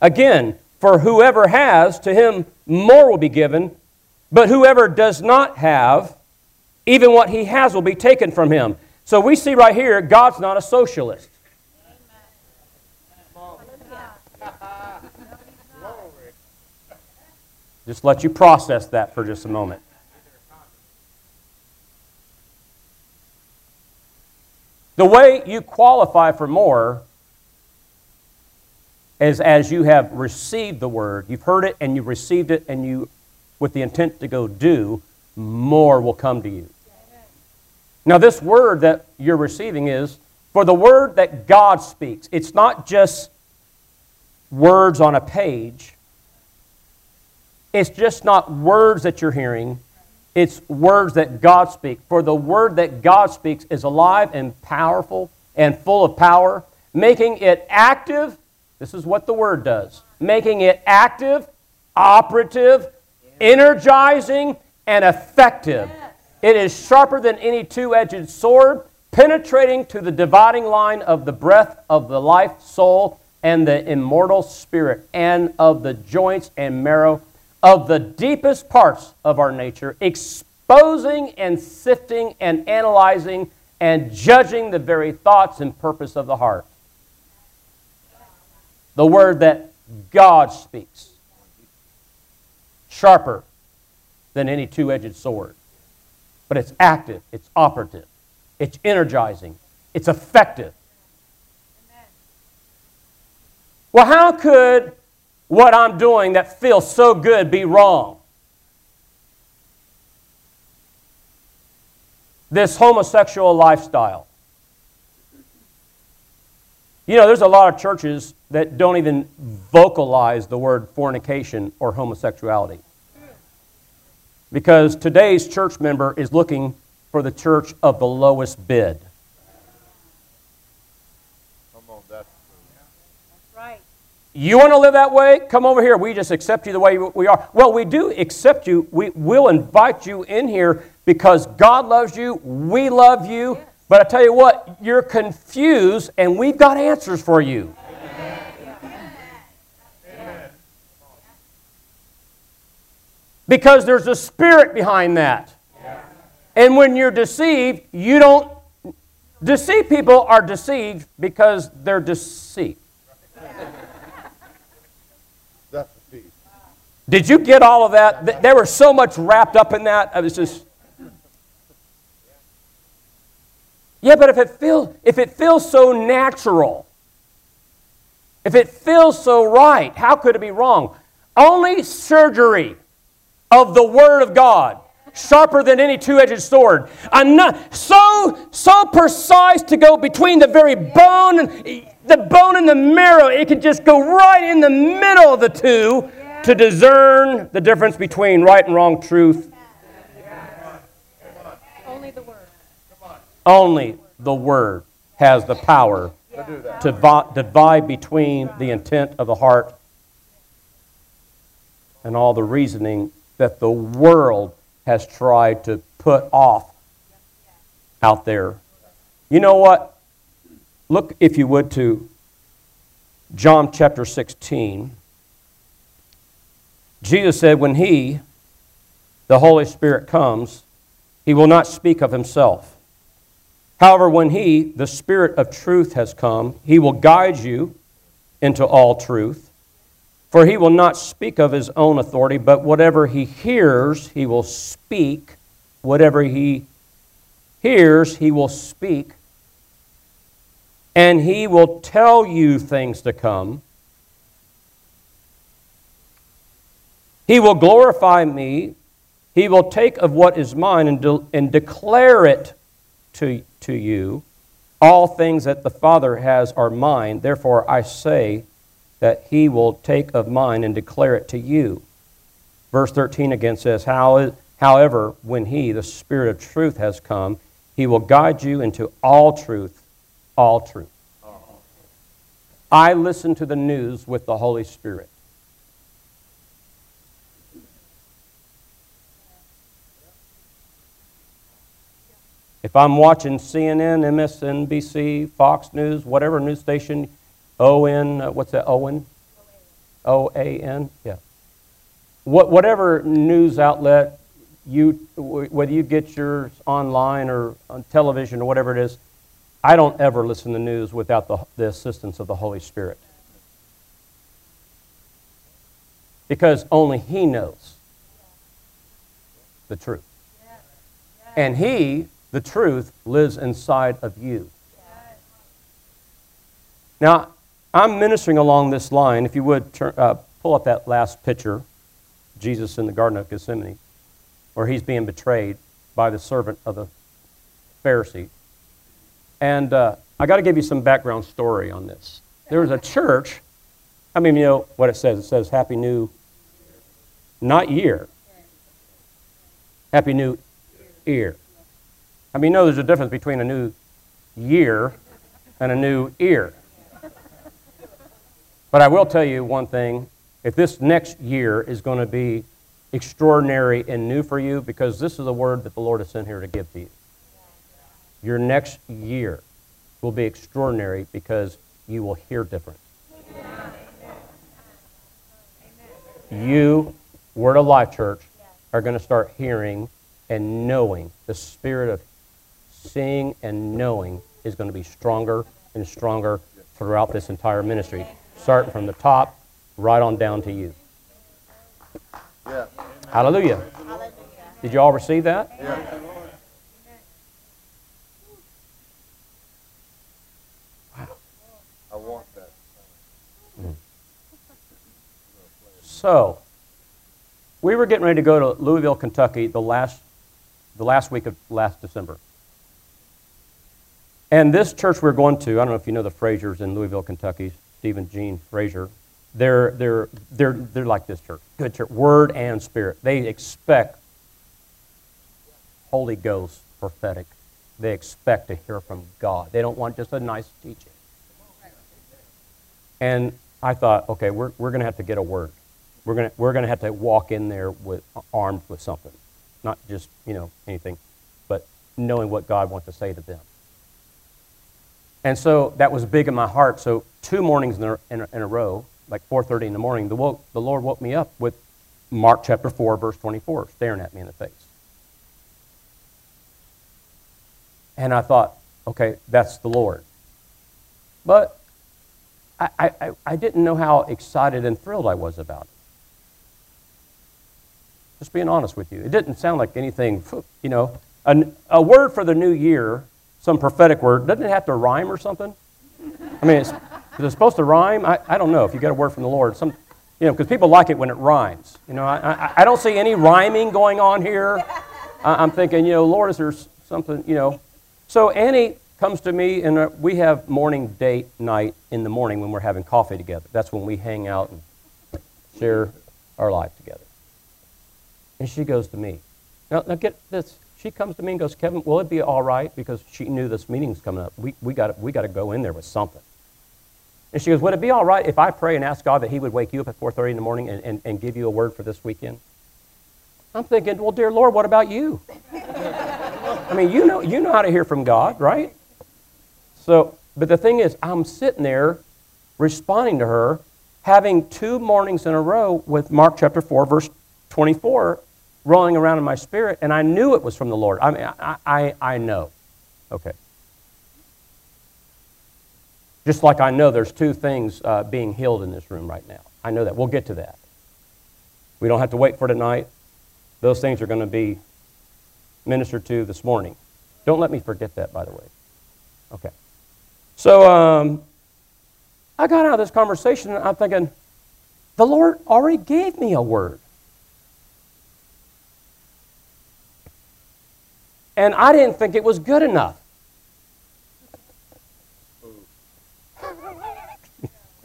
Again, for whoever has, to him more will be given, but whoever does not have, even what he has will be taken from him. So we see right here, God's not a socialist. Just let you process that for just a moment. The way you qualify for more is as you have received the word. You've heard it and you've received it, and you, with the intent to go do, more will come to you. Now, this word that you're receiving is for the word that God speaks. It's not just words on a page, it's just not words that you're hearing, it's words that God speaks. For the word that God speaks is alive and powerful and full of power, making it active. This is what the word does making it active, operative, energizing, and effective. It is sharper than any two edged sword, penetrating to the dividing line of the breath of the life, soul, and the immortal spirit, and of the joints and marrow of the deepest parts of our nature, exposing and sifting and analyzing and judging the very thoughts and purpose of the heart. The word that God speaks, sharper than any two edged sword. But it's active, it's operative, it's energizing, it's effective. Well, how could what I'm doing that feels so good be wrong? This homosexual lifestyle. You know, there's a lot of churches that don't even vocalize the word fornication or homosexuality. Because today's church member is looking for the church of the lowest bid. You want to live that way? Come over here. We just accept you the way we are. Well, we do accept you. We will invite you in here because God loves you. We love you. But I tell you what, you're confused, and we've got answers for you. Because there's a spirit behind that. And when you're deceived, you don't. Deceive people are deceived because they're deceived. Did you get all of that? There was so much wrapped up in that. I was just. Yeah, but if it feels if it feels so natural, if it feels so right, how could it be wrong? Only surgery of the Word of God, sharper than any two-edged sword, enough, so so precise to go between the very bone, and the bone and the marrow. It could just go right in the middle of the two to discern the difference between right and wrong truth. Only the Word. Only the Word has the power to divide between the intent of the heart and all the reasoning that the world has tried to put off out there. You know what? Look, if you would, to John chapter 16. Jesus said, When He, the Holy Spirit, comes, He will not speak of Himself, However, when He, the Spirit of truth, has come, He will guide you into all truth. For He will not speak of His own authority, but whatever He hears, He will speak. Whatever He hears, He will speak. And He will tell you things to come. He will glorify me. He will take of what is mine and, de- and declare it to, to you. All things that the Father has are mine. Therefore, I say that he will take of mine and declare it to you. Verse 13 again says, How, However, when he, the Spirit of truth, has come, he will guide you into all truth, all truth. Oh, I listen to the news with the Holy Spirit. If I'm watching CNN, MSNBC, Fox News, whatever news station, ON, uh, what's that, Owen? O-A-N, yeah. What, whatever news outlet, you, whether you get yours online or on television or whatever it is, I don't ever listen to news without the, the assistance of the Holy Spirit. Because only He knows the truth. And He the truth lives inside of you. Now, I'm ministering along this line. If you would turn, uh, pull up that last picture, Jesus in the Garden of Gethsemane, where he's being betrayed by the servant of the Pharisee. And uh, I got to give you some background story on this. There was a church. I mean, you know what it says? It says Happy New, not year. Happy New Ear. I mean, you know there's a difference between a new year and a new ear. But I will tell you one thing if this next year is going to be extraordinary and new for you, because this is a word that the Lord has sent here to give to you. Your next year will be extraordinary because you will hear different. You, Word of Life Church, are going to start hearing and knowing the spirit of seeing and knowing is going to be stronger and stronger throughout this entire ministry, starting from the top right on down to you. Yeah. Hallelujah. Hallelujah. Did you all receive that? Yeah. Wow. I want that. Mm. So, we were getting ready to go to Louisville, Kentucky the last, the last week of last December. And this church we're going to, I don't know if you know the Frasers in Louisville, Kentucky, Stephen Jean Fraser. They're, they're, they're, they're like this church. Good church. Word and spirit. They expect Holy Ghost prophetic. They expect to hear from God. They don't want just a nice teaching. And I thought, okay, we're, we're going to have to get a word. We're going we're to have to walk in there with uh, armed with something. Not just, you know, anything, but knowing what God wants to say to them. And so that was big in my heart. So two mornings in a, in a, in a row, like 4.30 in the morning, the, woke, the Lord woke me up with Mark chapter 4, verse 24, staring at me in the face. And I thought, okay, that's the Lord. But I, I, I didn't know how excited and thrilled I was about it. Just being honest with you. It didn't sound like anything, you know. A, a word for the new year some prophetic word. Doesn't it have to rhyme or something? I mean, is it supposed to rhyme? I, I don't know if you get a word from the Lord. Some, you know, because people like it when it rhymes. You know, I, I, I don't see any rhyming going on here. I, am thinking, you know, Lord, is there something, you know? So Annie comes to me, and uh, we have morning date night in the morning when we're having coffee together. That's when we hang out and share our life together. And she goes to me. Now, now get this she comes to me and goes, Kevin, will it be all right? Because she knew this meeting's coming up. We, we got we to go in there with something. And she goes, would it be all right if I pray and ask God that he would wake you up at 4.30 in the morning and, and, and give you a word for this weekend? I'm thinking, well, dear Lord, what about you? I mean, you know, you know how to hear from God, right? So, but the thing is, I'm sitting there responding to her, having two mornings in a row with Mark chapter 4, verse 24, rolling around in my spirit, and I knew it was from the Lord. I mean, I, I, I know. Okay. Just like I know there's two things uh, being healed in this room right now. I know that. We'll get to that. We don't have to wait for tonight. Those things are going to be ministered to this morning. Don't let me forget that, by the way. Okay. So um, I got out of this conversation and I'm thinking, the Lord already gave me a word. And I didn't think it was good enough.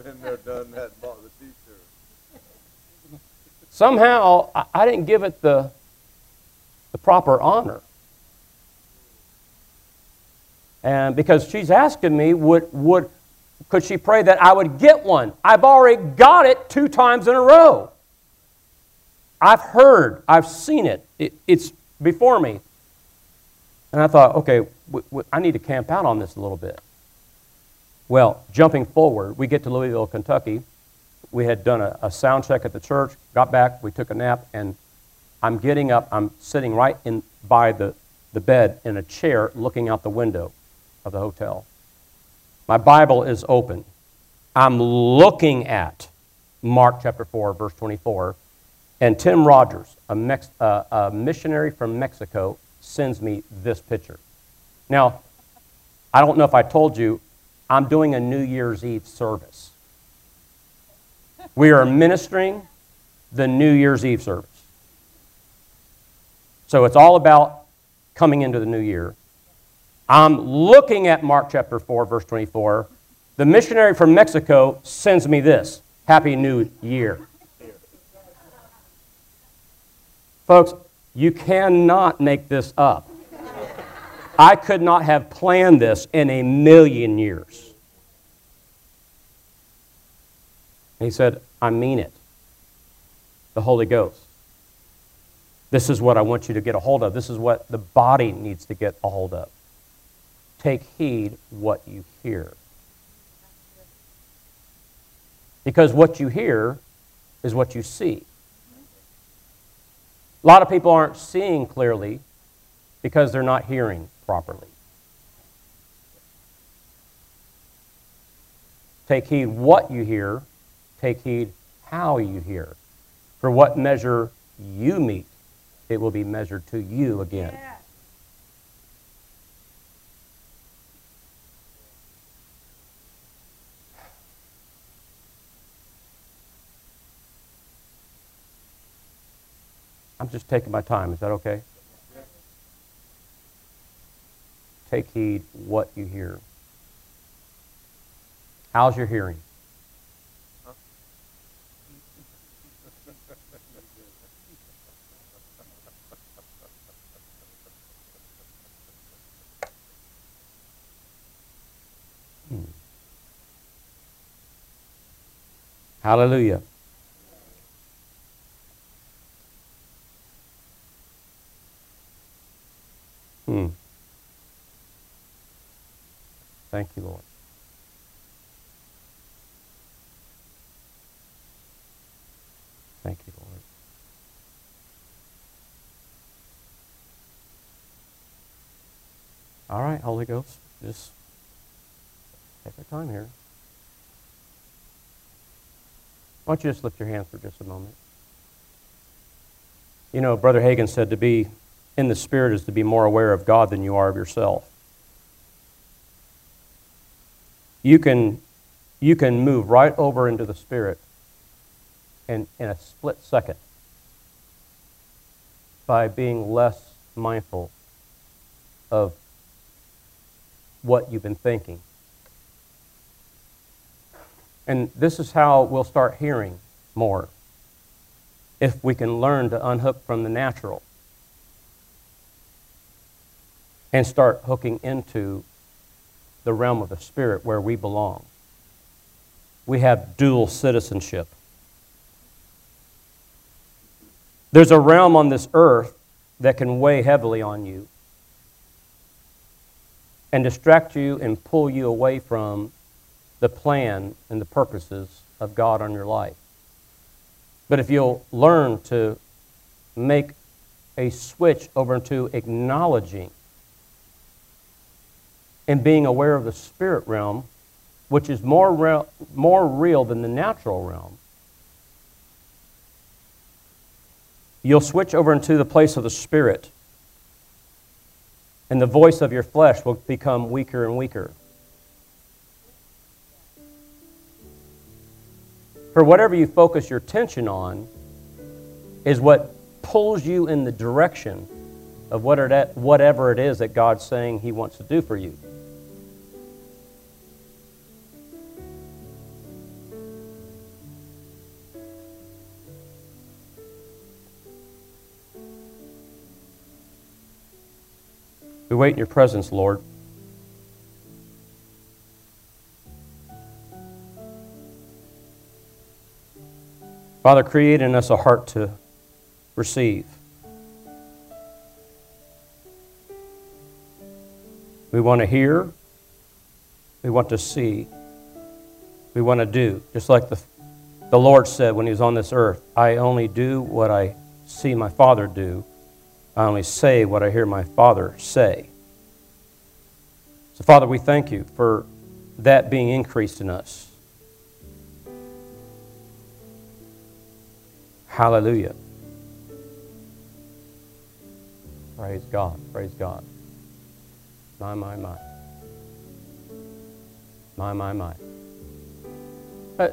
Been there, done that, bought the t-shirt. Somehow I, I didn't give it the, the proper honor. And because she's asking me, would, would, could she pray that I would get one? I've already got it two times in a row. I've heard, I've seen it. it it's before me. And I thought, okay, I need to camp out on this a little bit. Well, jumping forward, we get to Louisville, Kentucky. We had done a, a sound check at the church, got back, we took a nap, and I'm getting up. I'm sitting right in by the, the bed in a chair looking out the window of the hotel. My Bible is open. I'm looking at Mark chapter 4, verse 24. And Tim Rogers, a, Mex- uh, a missionary from Mexico, sends me this picture. Now, I don't know if I told you, I'm doing a New Year's Eve service. We are ministering the New Year's Eve service. So it's all about coming into the new year. I'm looking at Mark chapter 4, verse 24. The missionary from Mexico sends me this Happy New Year. Folks, you cannot make this up. I could not have planned this in a million years. he said, I mean it. The Holy Ghost. This is what I want you to get a hold of. This is what the body needs to get a hold of. Take heed what you hear. Because what you hear is what you see. A lot of people aren't seeing clearly because they're not hearing properly. Take heed what you hear, take heed how you hear. For what measure you meet, it will be measured to you again. Yeah. I'm just taking my time. Is that okay? Take heed what you hear. How's your hearing? Hmm. Hallelujah. Hmm. Thank you, Lord. Thank you, Lord. All right, Holy Ghost, just take our time here. Why don't you just lift your hands for just a moment? You know, Brother Hagin said to be in the Spirit is to be more aware of God than you are of yourself. You can, you can move right over into the Spirit in, in a split second by being less mindful of what you've been thinking. And this is how we'll start hearing more if we can learn to unhook from the natural and start hooking into the realm of the spirit where we belong. We have dual citizenship. There's a realm on this earth that can weigh heavily on you and distract you and pull you away from the plan and the purposes of God on your life. But if you'll learn to make a switch over into acknowledging and being aware of the spirit realm which is more real, more real than the natural realm, you'll switch over into the place of the Spirit, and the voice of your flesh will become weaker and weaker. For whatever you focus your attention on is what pulls you in the direction of whatever it is that God's saying He wants to do for you. We wait in your presence, Lord. Father, create in us a heart to receive. We want to hear. We want to see. We want to do. Just like the, the Lord said when he was on this earth I only do what I see my Father do, I only say what I hear my Father say. So, Father, we thank you for that being increased in us. Hallelujah. Praise God. Praise God. My, my, my. My, my, my. Uh,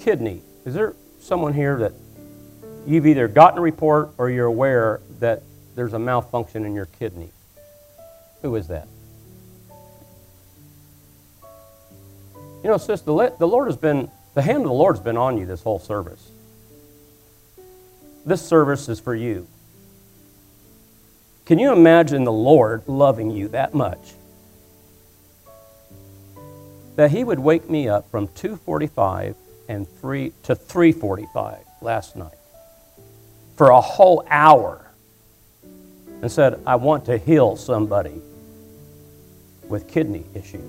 kidney. Is there someone here that you've either gotten a report or you're aware that there's a malfunction in your kidney? Who is that? You know, sis, the, the Lord has been, the hand of the Lord's been on you this whole service. This service is for you. Can you imagine the Lord loving you that much? That he would wake me up from 2:45 and 3 to 3:45 last night for a whole hour and said, "I want to heal somebody with kidney issue."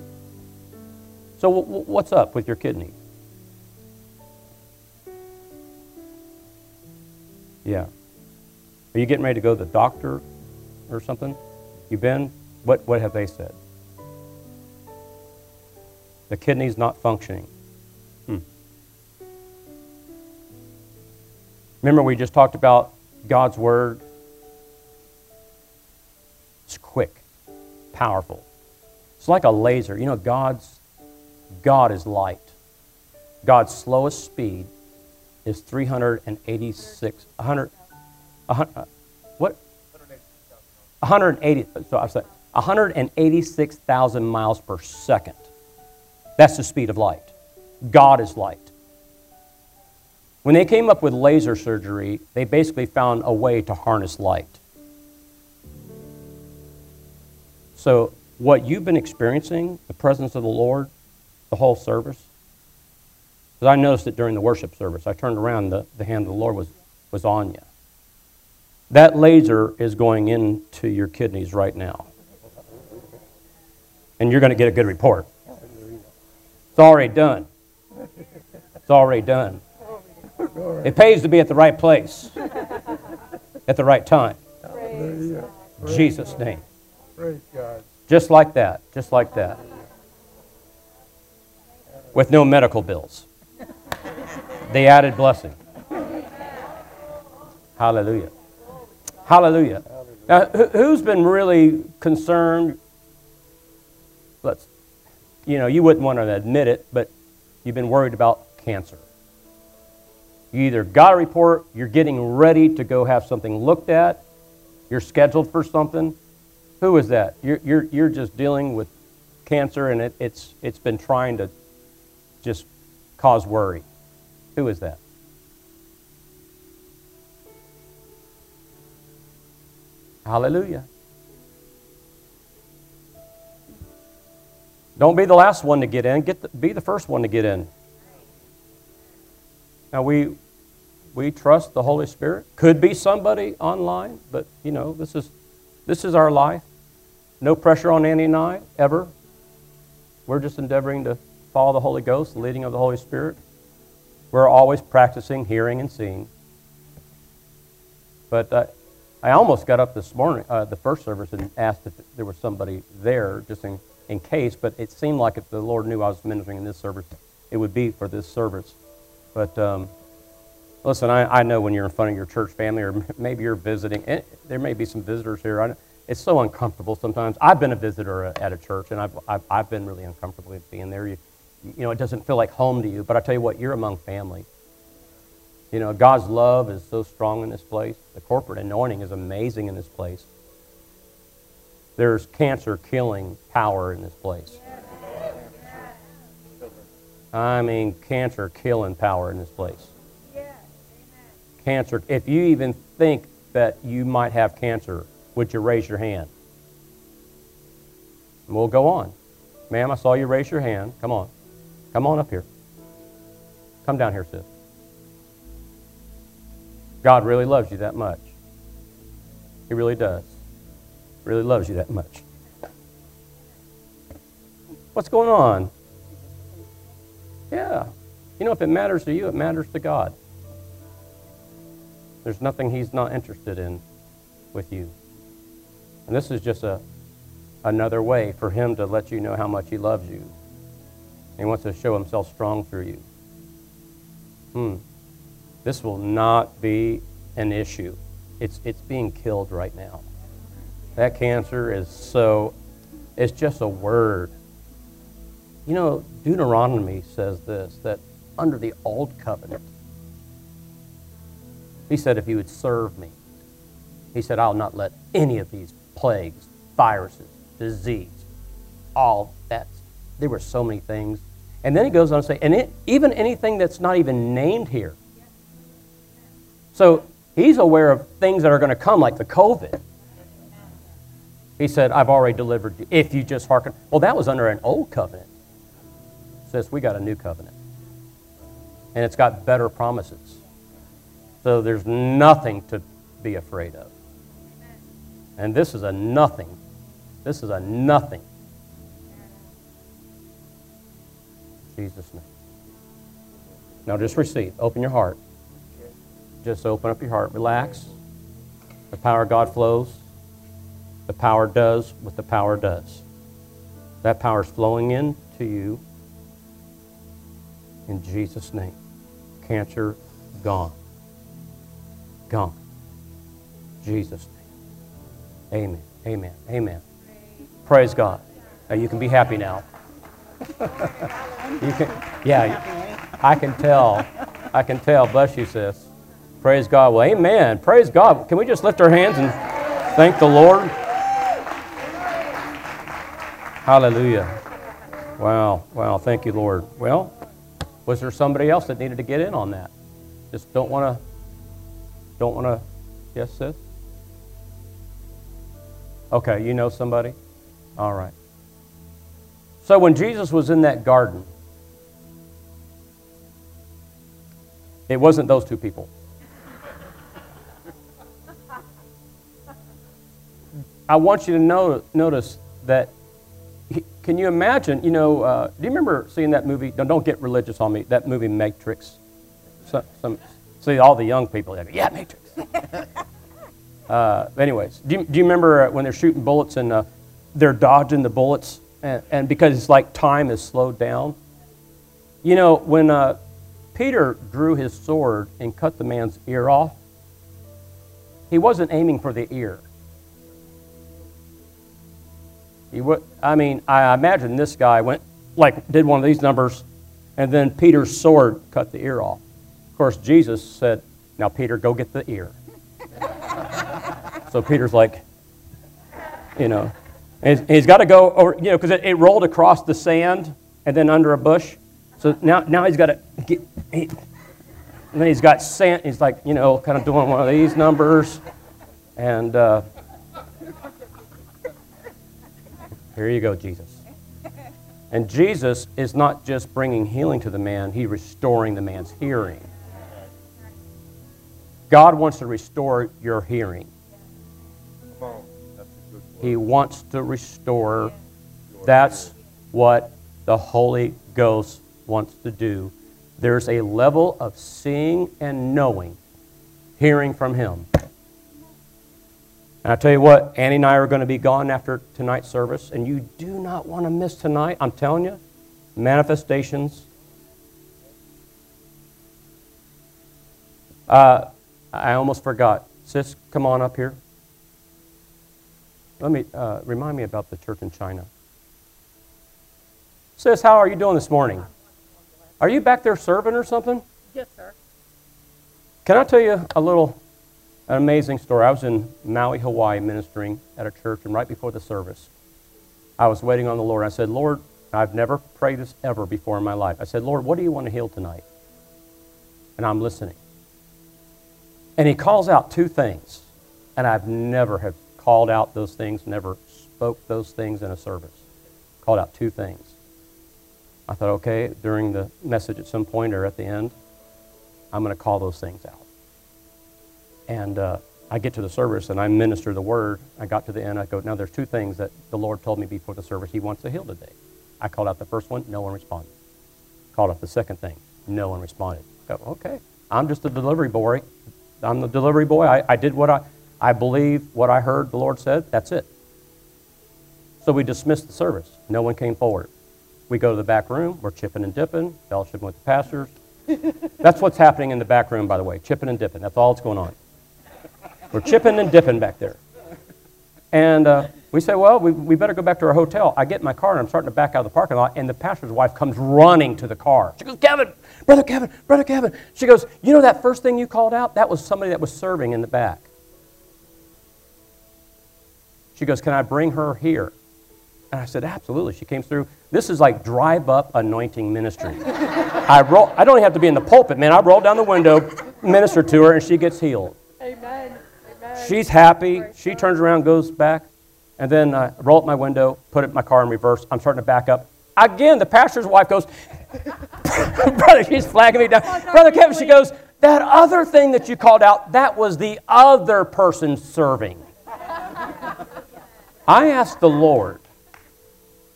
So what's up with your kidney? Yeah. Are you getting ready to go to the doctor or something? You been? What, what have they said? The kidney's not functioning. Remember, we just talked about God's Word? It's quick, powerful. It's like a laser. You know, God's God is light. God's slowest speed is 386, 100, 100 uh, what? 180, so I said 186,000 miles per second. That's the speed of light. God is light. When they came up with laser surgery, they basically found a way to harness light. So, what you've been experiencing, the presence of the Lord, the whole service, because I noticed it during the worship service. I turned around, the, the hand of the Lord was, was on you. That laser is going into your kidneys right now. And you're going to get a good report. It's already done. It's already done. It pays to be at the right place at the right time. Jesus' name. Just like that. Just like that. With no medical bills. The added blessing. Hallelujah. Hallelujah. Now, who's been really concerned? Let's, you know, you wouldn't want to admit it, but you've been worried about cancer. You either got a report, you're getting ready to go have something looked at, you're scheduled for something. Who is that? You're, you're, you're just dealing with cancer and it, it's, it's been trying to just cause worry. Who is that? Hallelujah. Don't be the last one to get in. Get the, be the first one to get in. Now we we trust the Holy Spirit. Could be somebody online, but you know this is this is our life. No pressure on and I ever. We're just endeavoring to follow the Holy Ghost, the leading of the Holy Spirit. We're always practicing hearing and seeing. But uh, I almost got up this morning, uh, the first service, and asked if there was somebody there, just in in case, but it seemed like if the Lord knew I was ministering in this service, it would be for this service. But um, listen, I, I know when you're in front of your church family, or maybe you're visiting, and there may be some visitors here. It's so uncomfortable sometimes. I've been a visitor at a church, and I've, I've, I've been really uncomfortable with being there. You, you know, it doesn't feel like home to you, but I tell you what, you're among family. You know, God's love is so strong in this place. The corporate anointing is amazing in this place. There's cancer killing power in this place. I mean, cancer killing power in this place. Cancer, if you even think that you might have cancer, would you raise your hand? And we'll go on. Ma'am, I saw you raise your hand. Come on. Come on up here. Come down here, sis. God really loves you that much. He really does. Really loves you that much. What's going on? Yeah. You know, if it matters to you, it matters to God. There's nothing He's not interested in with you. And this is just a, another way for Him to let you know how much He loves you. He wants to show Himself strong through you. Hmm. This will not be an issue. It's, it's being killed right now. That cancer is so, it's just a word. You know, Deuteronomy says this that under the old covenant, he said, if you would serve me, he said, I'll not let any of these plagues, viruses, disease, all that. There were so many things. And then he goes on to say, and it, even anything that's not even named here. So he's aware of things that are going to come, like the COVID. He said, I've already delivered you, if you just hearken. Well, that was under an old covenant. Says we got a new covenant. And it's got better promises. So there's nothing to be afraid of. And this is a nothing. This is a nothing. Jesus' name. Now just receive. Open your heart. Just open up your heart. Relax. The power of God flows. The power does what the power does. That power is flowing in to you in Jesus' name. Cancer gone. Gone. Jesus' name. Amen. Amen. Amen. Praise God. Now you can be happy now. you can, yeah, I can tell. I can tell. Bless you, sis. Praise God. Well, amen. Praise God. Can we just lift our hands and thank the Lord? Hallelujah. Wow, wow. Thank you, Lord. Well, was there somebody else that needed to get in on that? Just don't want to, don't want to, yes, sis? Okay, you know somebody? All right. So when Jesus was in that garden, it wasn't those two people. I want you to know, notice that can you imagine? You know, uh, do you remember seeing that movie? Don't, don't get religious on me. That movie Matrix. Some, some see all the young people. Like, yeah, Matrix. uh, anyways, do you, do you remember when they're shooting bullets and uh, they're dodging the bullets, and, and, because it's like time is slowed down? You know, when uh, Peter drew his sword and cut the man's ear off, he wasn't aiming for the ear. He would, I mean, I imagine this guy went, like, did one of these numbers, and then Peter's sword cut the ear off. Of course, Jesus said, Now, Peter, go get the ear. so Peter's like, you know, and he's got to go over, you know, because it, it, rolled across the sand and then under a bush. So now, now he's got to get, he, and then he's got sand, he's like, you know, kind of doing one of these numbers. And, uh, Here you go, Jesus. And Jesus is not just bringing healing to the man, he's restoring the man's hearing. God wants to restore your hearing. He wants to restore. That's what the Holy Ghost wants to do. There's a level of seeing and knowing, hearing from Him. And I tell you what, Annie and I are going to be gone after tonight's service, and you do not want to miss tonight. I'm telling you, manifestations. Uh, I almost forgot. Sis, come on up here. Let me uh, remind me about the church in China. Sis, how are you doing this morning? Are you back there serving or something? Yes, sir. Can I tell you a little, an amazing story? I was in Maui, Hawaii, ministering at a church, and right before the service, I was waiting on the Lord. I said, Lord, I've never prayed this ever before in my life. I said, Lord, what do you want to heal tonight? And I'm listening. And he calls out two things, and I've never have called out those things, never spoke those things in a service. Called out two things. I thought, okay, during the message at some point or at the end, I'm going to call those things out. And uh, I get to the service and I minister the word. I got to the end. I go, now there's two things that the Lord told me before the service He wants to heal today. I called out the first one, no one responded. Called out the second thing, no one responded. I go, okay, I'm just a delivery boy. I'm the delivery boy. I, I did what I, I believe what I heard the Lord said. That's it. So we dismissed the service. No one came forward. We go to the back room. We're chipping and dipping, fellowshipping with the pastors. That's what's happening in the back room, by the way. Chipping and dipping. That's all that's going on. We're chipping and dipping back there. And uh, we say, well, we, we better go back to our hotel. I get in my car and I'm starting to back out of the parking lot, and the pastor's wife comes running to the car. She goes, Kevin, Brother Kevin, Brother Kevin. She goes, you know that first thing you called out? That was somebody that was serving in the back. She goes, can I bring her here? And I said, absolutely. She came through. This is like drive up anointing ministry. I, roll, I don't even have to be in the pulpit, man. I roll down the window, minister to her, and she gets healed. Amen. She's happy. She turns around, goes back, and then I roll up my window, put it, my car in reverse. I'm starting to back up. Again, the pastor's wife goes, Brother, she's flagging me down. Brother Kevin, she goes, That other thing that you called out, that was the other person serving. I asked the Lord,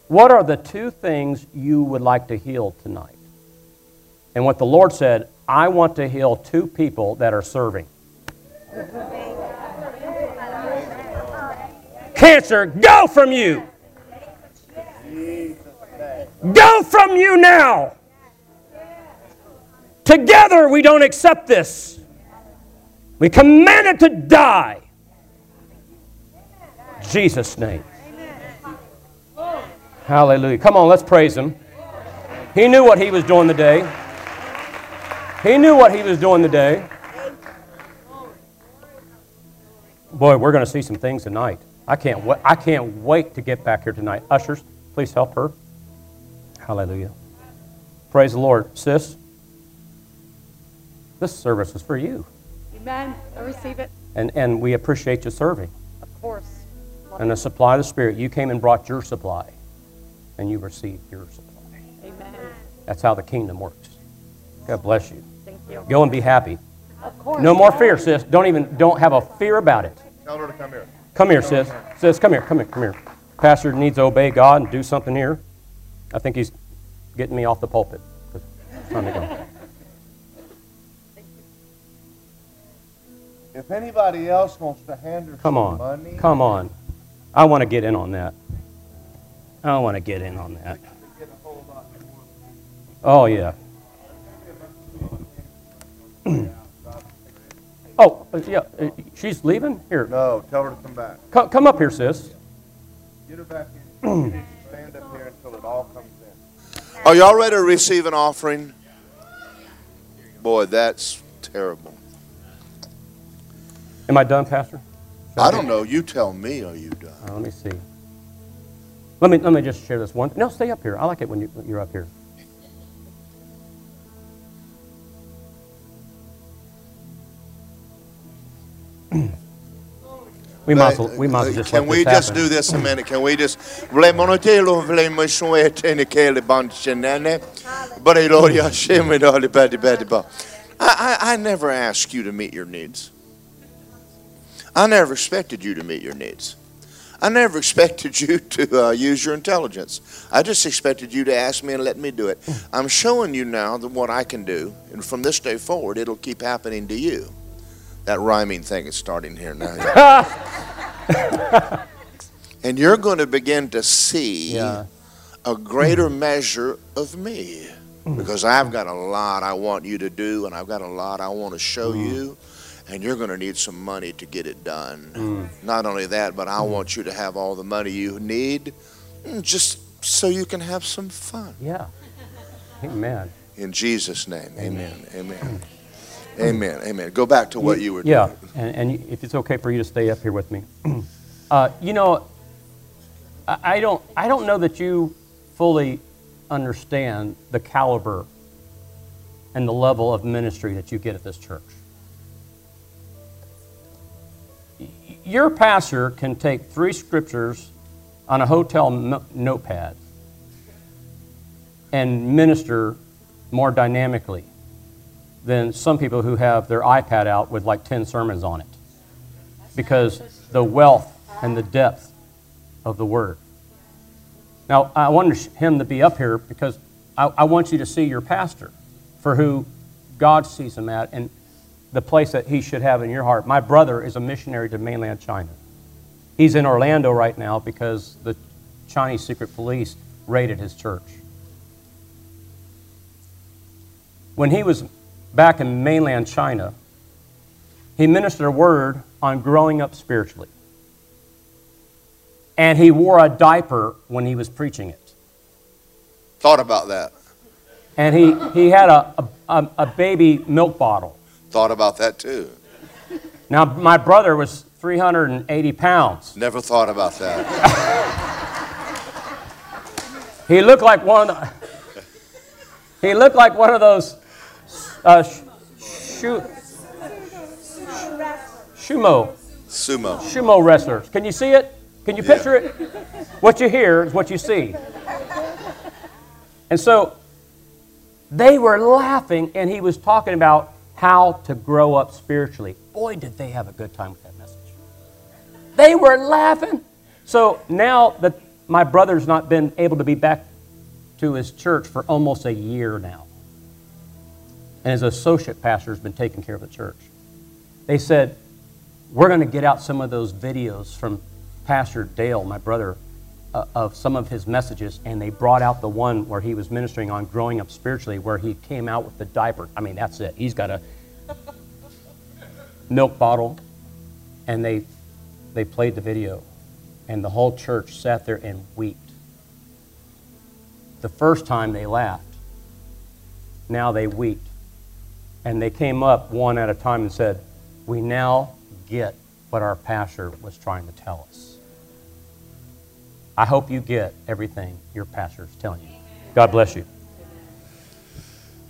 What are the two things you would like to heal tonight? And what the Lord said, I want to heal two people that are serving. Cancer, go from you. Go from you now. Together we don't accept this. We command it to die. Jesus' name. Hallelujah. Come on, let's praise him. He knew what he was doing today. He knew what he was doing today. Boy, we're going to see some things tonight. I can't, wa- I can't wait to get back here tonight. Ushers, please help her. Hallelujah. Praise the Lord. Sis, this service is for you. Amen. I receive it. And, and we appreciate you serving. Of course. Love And the supply of the Spirit, you came and brought your supply, and you received your supply. Amen. That's how the kingdom works. God bless you. Thank you. Go and be happy. Of course. No more fear, sis. Don't even, don't have a fear about it. Tell her to come here. Come here, sis. Sis, come here, come here, come here. Pastor needs to obey God and do something here. I think he's getting me off the pulpit. Time to go. If anybody else wants to hand her Come some on. money, Come on. I want to get in on that. I want to get in on that. Oh, yeah. Oh, uh, yeah. uh, She's leaving? Here. no, tell her to come back. Come, come up here, sis. Get her back in. You need to stand up here until it all comes in. Are y'all ready to receive an offering? Boy, that's terrible. Am I done, Pastor? I don't know. You tell me, are you done? Uh, let me see. Let me, let me just share this one. No, stay up here. I like it when, you, when you're up here. We might well, we might just Can let we just happen. do this a minute? Can we just Vlemonotelo vlemoshwetene kele banchenene. Bareloria shemedali badi badi ba. I, I I never asked you to meet your needs. I never expected you to meet your needs. I never expected you to uh, use your intelligence. I just expected you to ask me and let me do it. I'm showing you now that what I can do, and from this day forward, it'll keep happening to you. That rhyming thing is starting here now. and you're going to begin to see Yeah. a greater mm. measure of me. Mm. Because I've got a lot I want you to do, and I've got a lot I want to show mm. you, and you're going to need some money to get it done. Not only that, but I want you to have all the money you need mm, just so you can have some fun. Yeah. Amen. In Jesus' name, amen. Amen. Amen. Amen. Amen. Go back to what you were doing. Yeah, and, and if it's okay for you to stay up here with me. uh, you know, I, don't, I don't know that you fully understand the caliber and the level of ministry that you get at this church. Your pastor can take three scriptures on a hotel no- notepad and minister more dynamically than some people who have their iPad out with like 10 sermons on it. Because the wealth and the depth of the Word. Now, I want him to be up here because I, I want you to see your pastor for who God sees him at and the place that he should have in your heart. My brother is a missionary to mainland China. He's in Orlando right now because the Chinese secret police raided his church. When he was back in mainland China, he ministered a word on growing up spiritually. And he wore a diaper when he was preaching it. Thought about that. And he, he had a, a, a baby milk bottle. Thought about that too. Now, my brother was 380 pounds. Never thought about that. He looked like one of the, he looked like one of those uh, sh- shu, sumo, Sumo. sumo wrestlers. Can you see it? Can you picture it? What you hear is what you see. And so they were laughing, and he was talking about how to grow up spiritually. Boy, did they have a good time with that message. They were laughing. So now that my brother's not been able to be back to his church for almost a year now, and his associate pastor has been taking care of the church, they said, We're going to get out some of those videos from Pastor Dale, my brother, uh, of some of his messages, and they brought out the one where he was ministering on growing up spiritually, where he came out with the diaper. I mean, that's it. He's got a milk bottle, and they they played the video, and the whole church sat there and wept. The first time they laughed, now they wept, and they came up one at a time and said, "We now get what our pastor was trying to tell us." I hope you get everything your pastor is telling you. God bless you.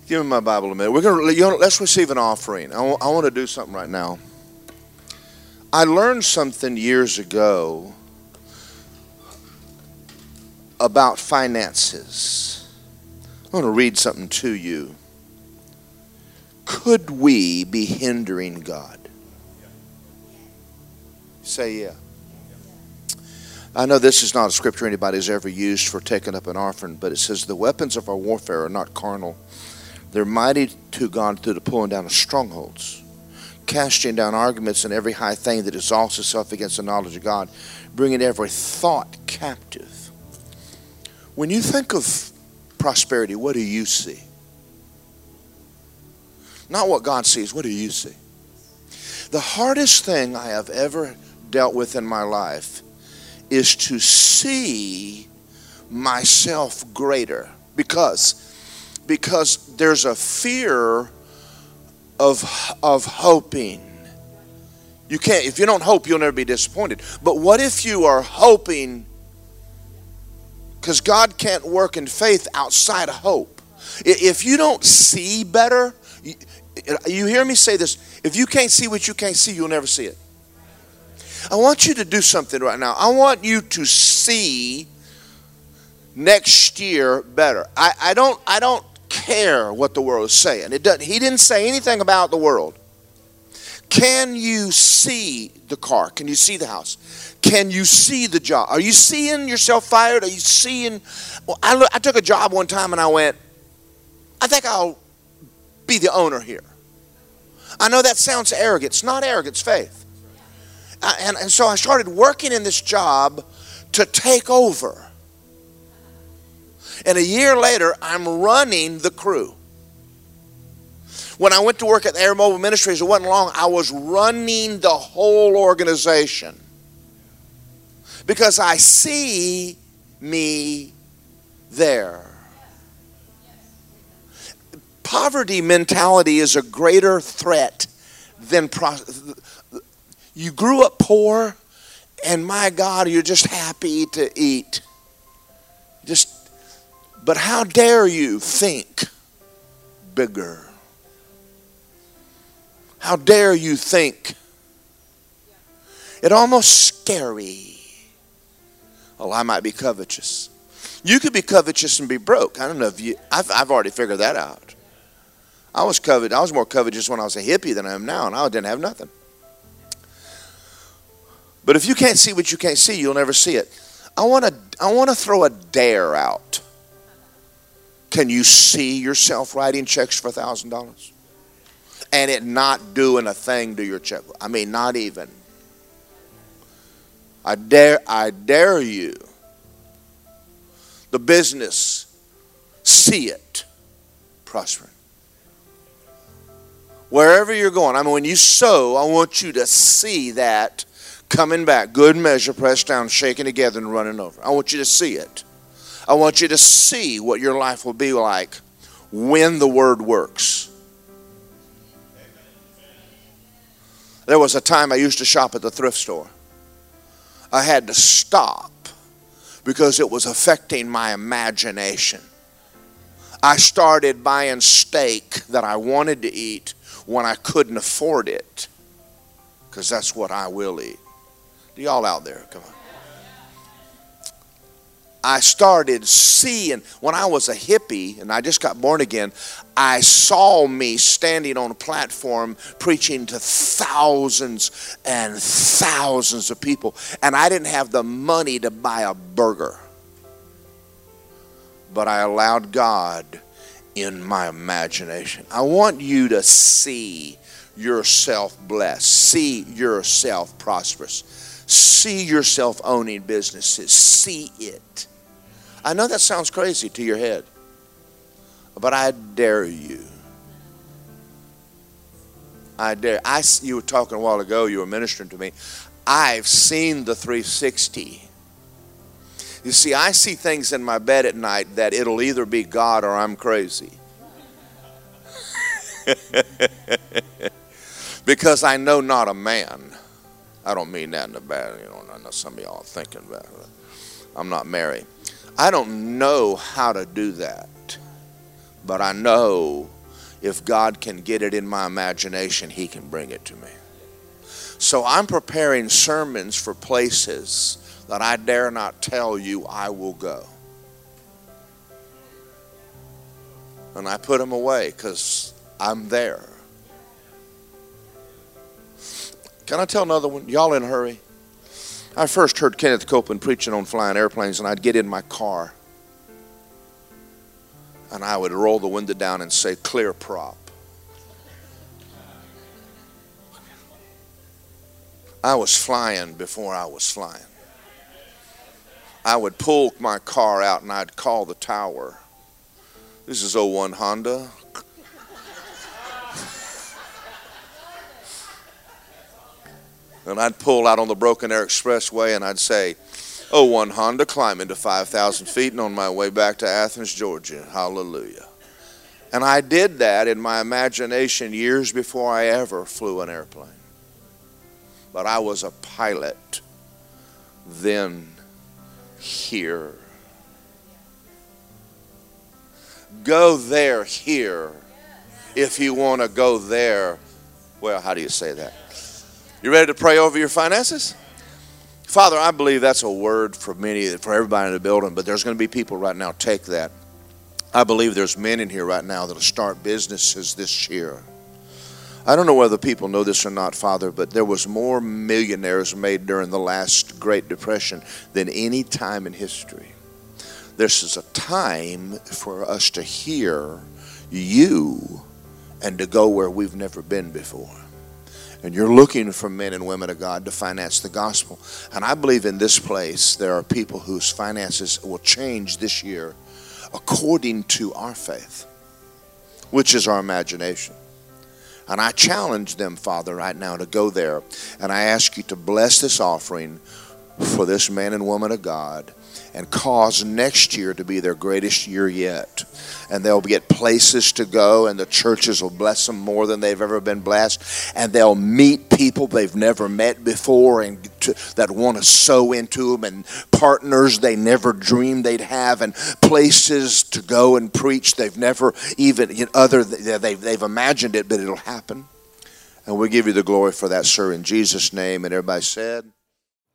Give me my Bible a minute. We're gonna you know, let's receive an offering. I want to do something right now. I learned something years ago about finances. I want to read something to you. Could we be hindering God? Say yeah. I know this is not a scripture anybody's ever used for taking up an offering, but it says the weapons of our warfare are not carnal. They're mighty to God through the pulling down of strongholds, casting down arguments and every high thing that exalts itself against the knowledge of God, bringing every thought captive. When you think of prosperity, what do you see? Not what God sees, what do you see? The hardest thing I have ever dealt with in my life is to see myself greater because because there's a fear of of hoping. You can't if you don't hope you'll never be disappointed. But what if you are hoping because god can't work in faith outside of hope? If you don't see better you, hear me say this if you can't see what you can't see you'll never see it I want you to do something right now. I want you to see next year better. I, I don't I don't care what the world is saying. It doesn't he didn't say anything about the world. Can you see the car? Can you see the house? Can you see the job? Are you seeing yourself fired? Are you seeing well, I, I took a job one time and I went, I think I'll be the owner here. I know that sounds arrogant. It's not arrogance, faith. I- and, and so I started working in this job to take over. And a year later, I'm running the crew. When I went to work at Air Mobile Ministries, it wasn't long, I was running the whole organization. Because I see me there. Poverty mentality is a greater threat than pro- you grew up poor and my God, you're just happy to eat. Just but how dare you think bigger? How dare you think? It almost scary. Well, I might be covetous. You could be covetous and be broke. I don't know if you. I've, I've already figured that out. I was covet. I was more covetous when I was a hippie than I am now, and I didn't have nothing. But if you can't see what you can't see, you'll never see it. I want to. I want to throw a dare out. Can you see yourself writing checks for thousand dollars, and it not doing a thing to your check? I mean, not even. I dare. I dare you. The business, see it prospering. Wherever you're going, I mean, when you sow, I want you to see that coming back, good measure, pressed down, shaken together, and running over. I want you to see it. I want you to see what your life will be like when the word works. There was a time I used to shop at the thrift store. I had to stop because it was affecting my imagination. I started buying steak that I wanted to eat when I couldn't afford it because that's what I will eat. Do y'all out there? Come on. I started seeing when I was a hippie and I just got born again. I saw me standing on a platform preaching to thousands and thousands of people, and I didn't have the money to buy a burger. But I allowed God in my imagination. I want you to see yourself blessed, see yourself prosperous, see yourself owning businesses, see it. I know that sounds crazy to your head, but I dare you. I dare. I, you were talking a while ago, you were ministering to me. I've seen the 360. You see, I see things in my bed at night that it'll either be God or I'm crazy. because I know not a man. I don't mean that in a bad, you know, I know some of y'all are thinking about it. I'm not married. I don't know how to do that, but I know if God can get it in my imagination, He can bring it to me. So I'm preparing sermons for places that I dare not tell you I will go. And I put them away because I'm there. Can I tell another one? Y'all in a hurry? I first heard Kenneth Copeland preaching on flying airplanes, and I'd get in my car and I would roll the window down and say, Clear prop. I was flying before I was flying. I would pull my car out and I'd call the tower. This is 01 Honda. And I'd pull out on the Broken Arrow Expressway and I'd say, 01 Honda, climb into 5,000 feet and on my way back to Athens, Georgia. Hallelujah. And I did that in my imagination years before I ever flew an airplane. But I was a pilot then here. Go there here if you want to go there. Well, how do you say that? You ready to pray over your finances? Father, I believe that's a word for many, for everybody in the building, but there's going to be people right now take that. I believe there's men in here right now that'll start businesses this year. I don't know whether people know this or not, Father, but there was more millionaires made during the last Great Depression than any time in history. This is a time for us to hear you and to go where we've never been before. and you're looking for men and women of God to finance the gospel. And I believe in this place there are people whose finances will change this year according to our faith, which is our imagination. And I challenge them, Father, right now to go there. And I ask you to bless this offering for this man and woman of God and cause next year to be their greatest year yet. And they'll get places to go, and the churches will bless them more than they've ever been blessed. And they'll meet people they've never met before and to, that want to sow into them, and partners they never dreamed they'd have, and places to go and preach they've never even you know, other they've, they've imagined it, but it'll happen. And we give you the glory for that, sir, in Jesus' name. And everybody said.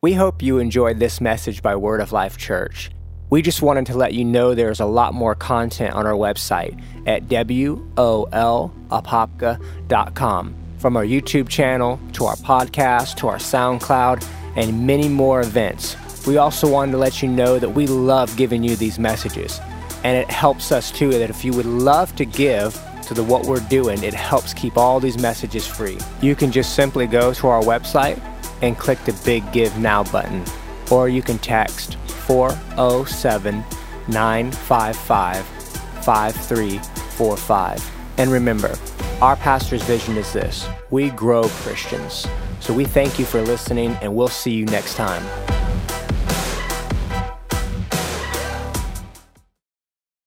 We hope you enjoyed this message by Word of Life Church. We just wanted to let you know there's a lot more content on our website at wolapopka.com. From our YouTube channel to our podcast to our SoundCloud and many more events. We also wanted to let you know that we love giving you these messages. And it helps us too that if you would love to give to the what we're doing, it helps keep all these messages free. You can just simply go to our website and click the big Give Now button. Or you can text 407 955 5345. And remember, our pastor's vision is this we grow Christians. So we thank you for listening, and we'll see you next time.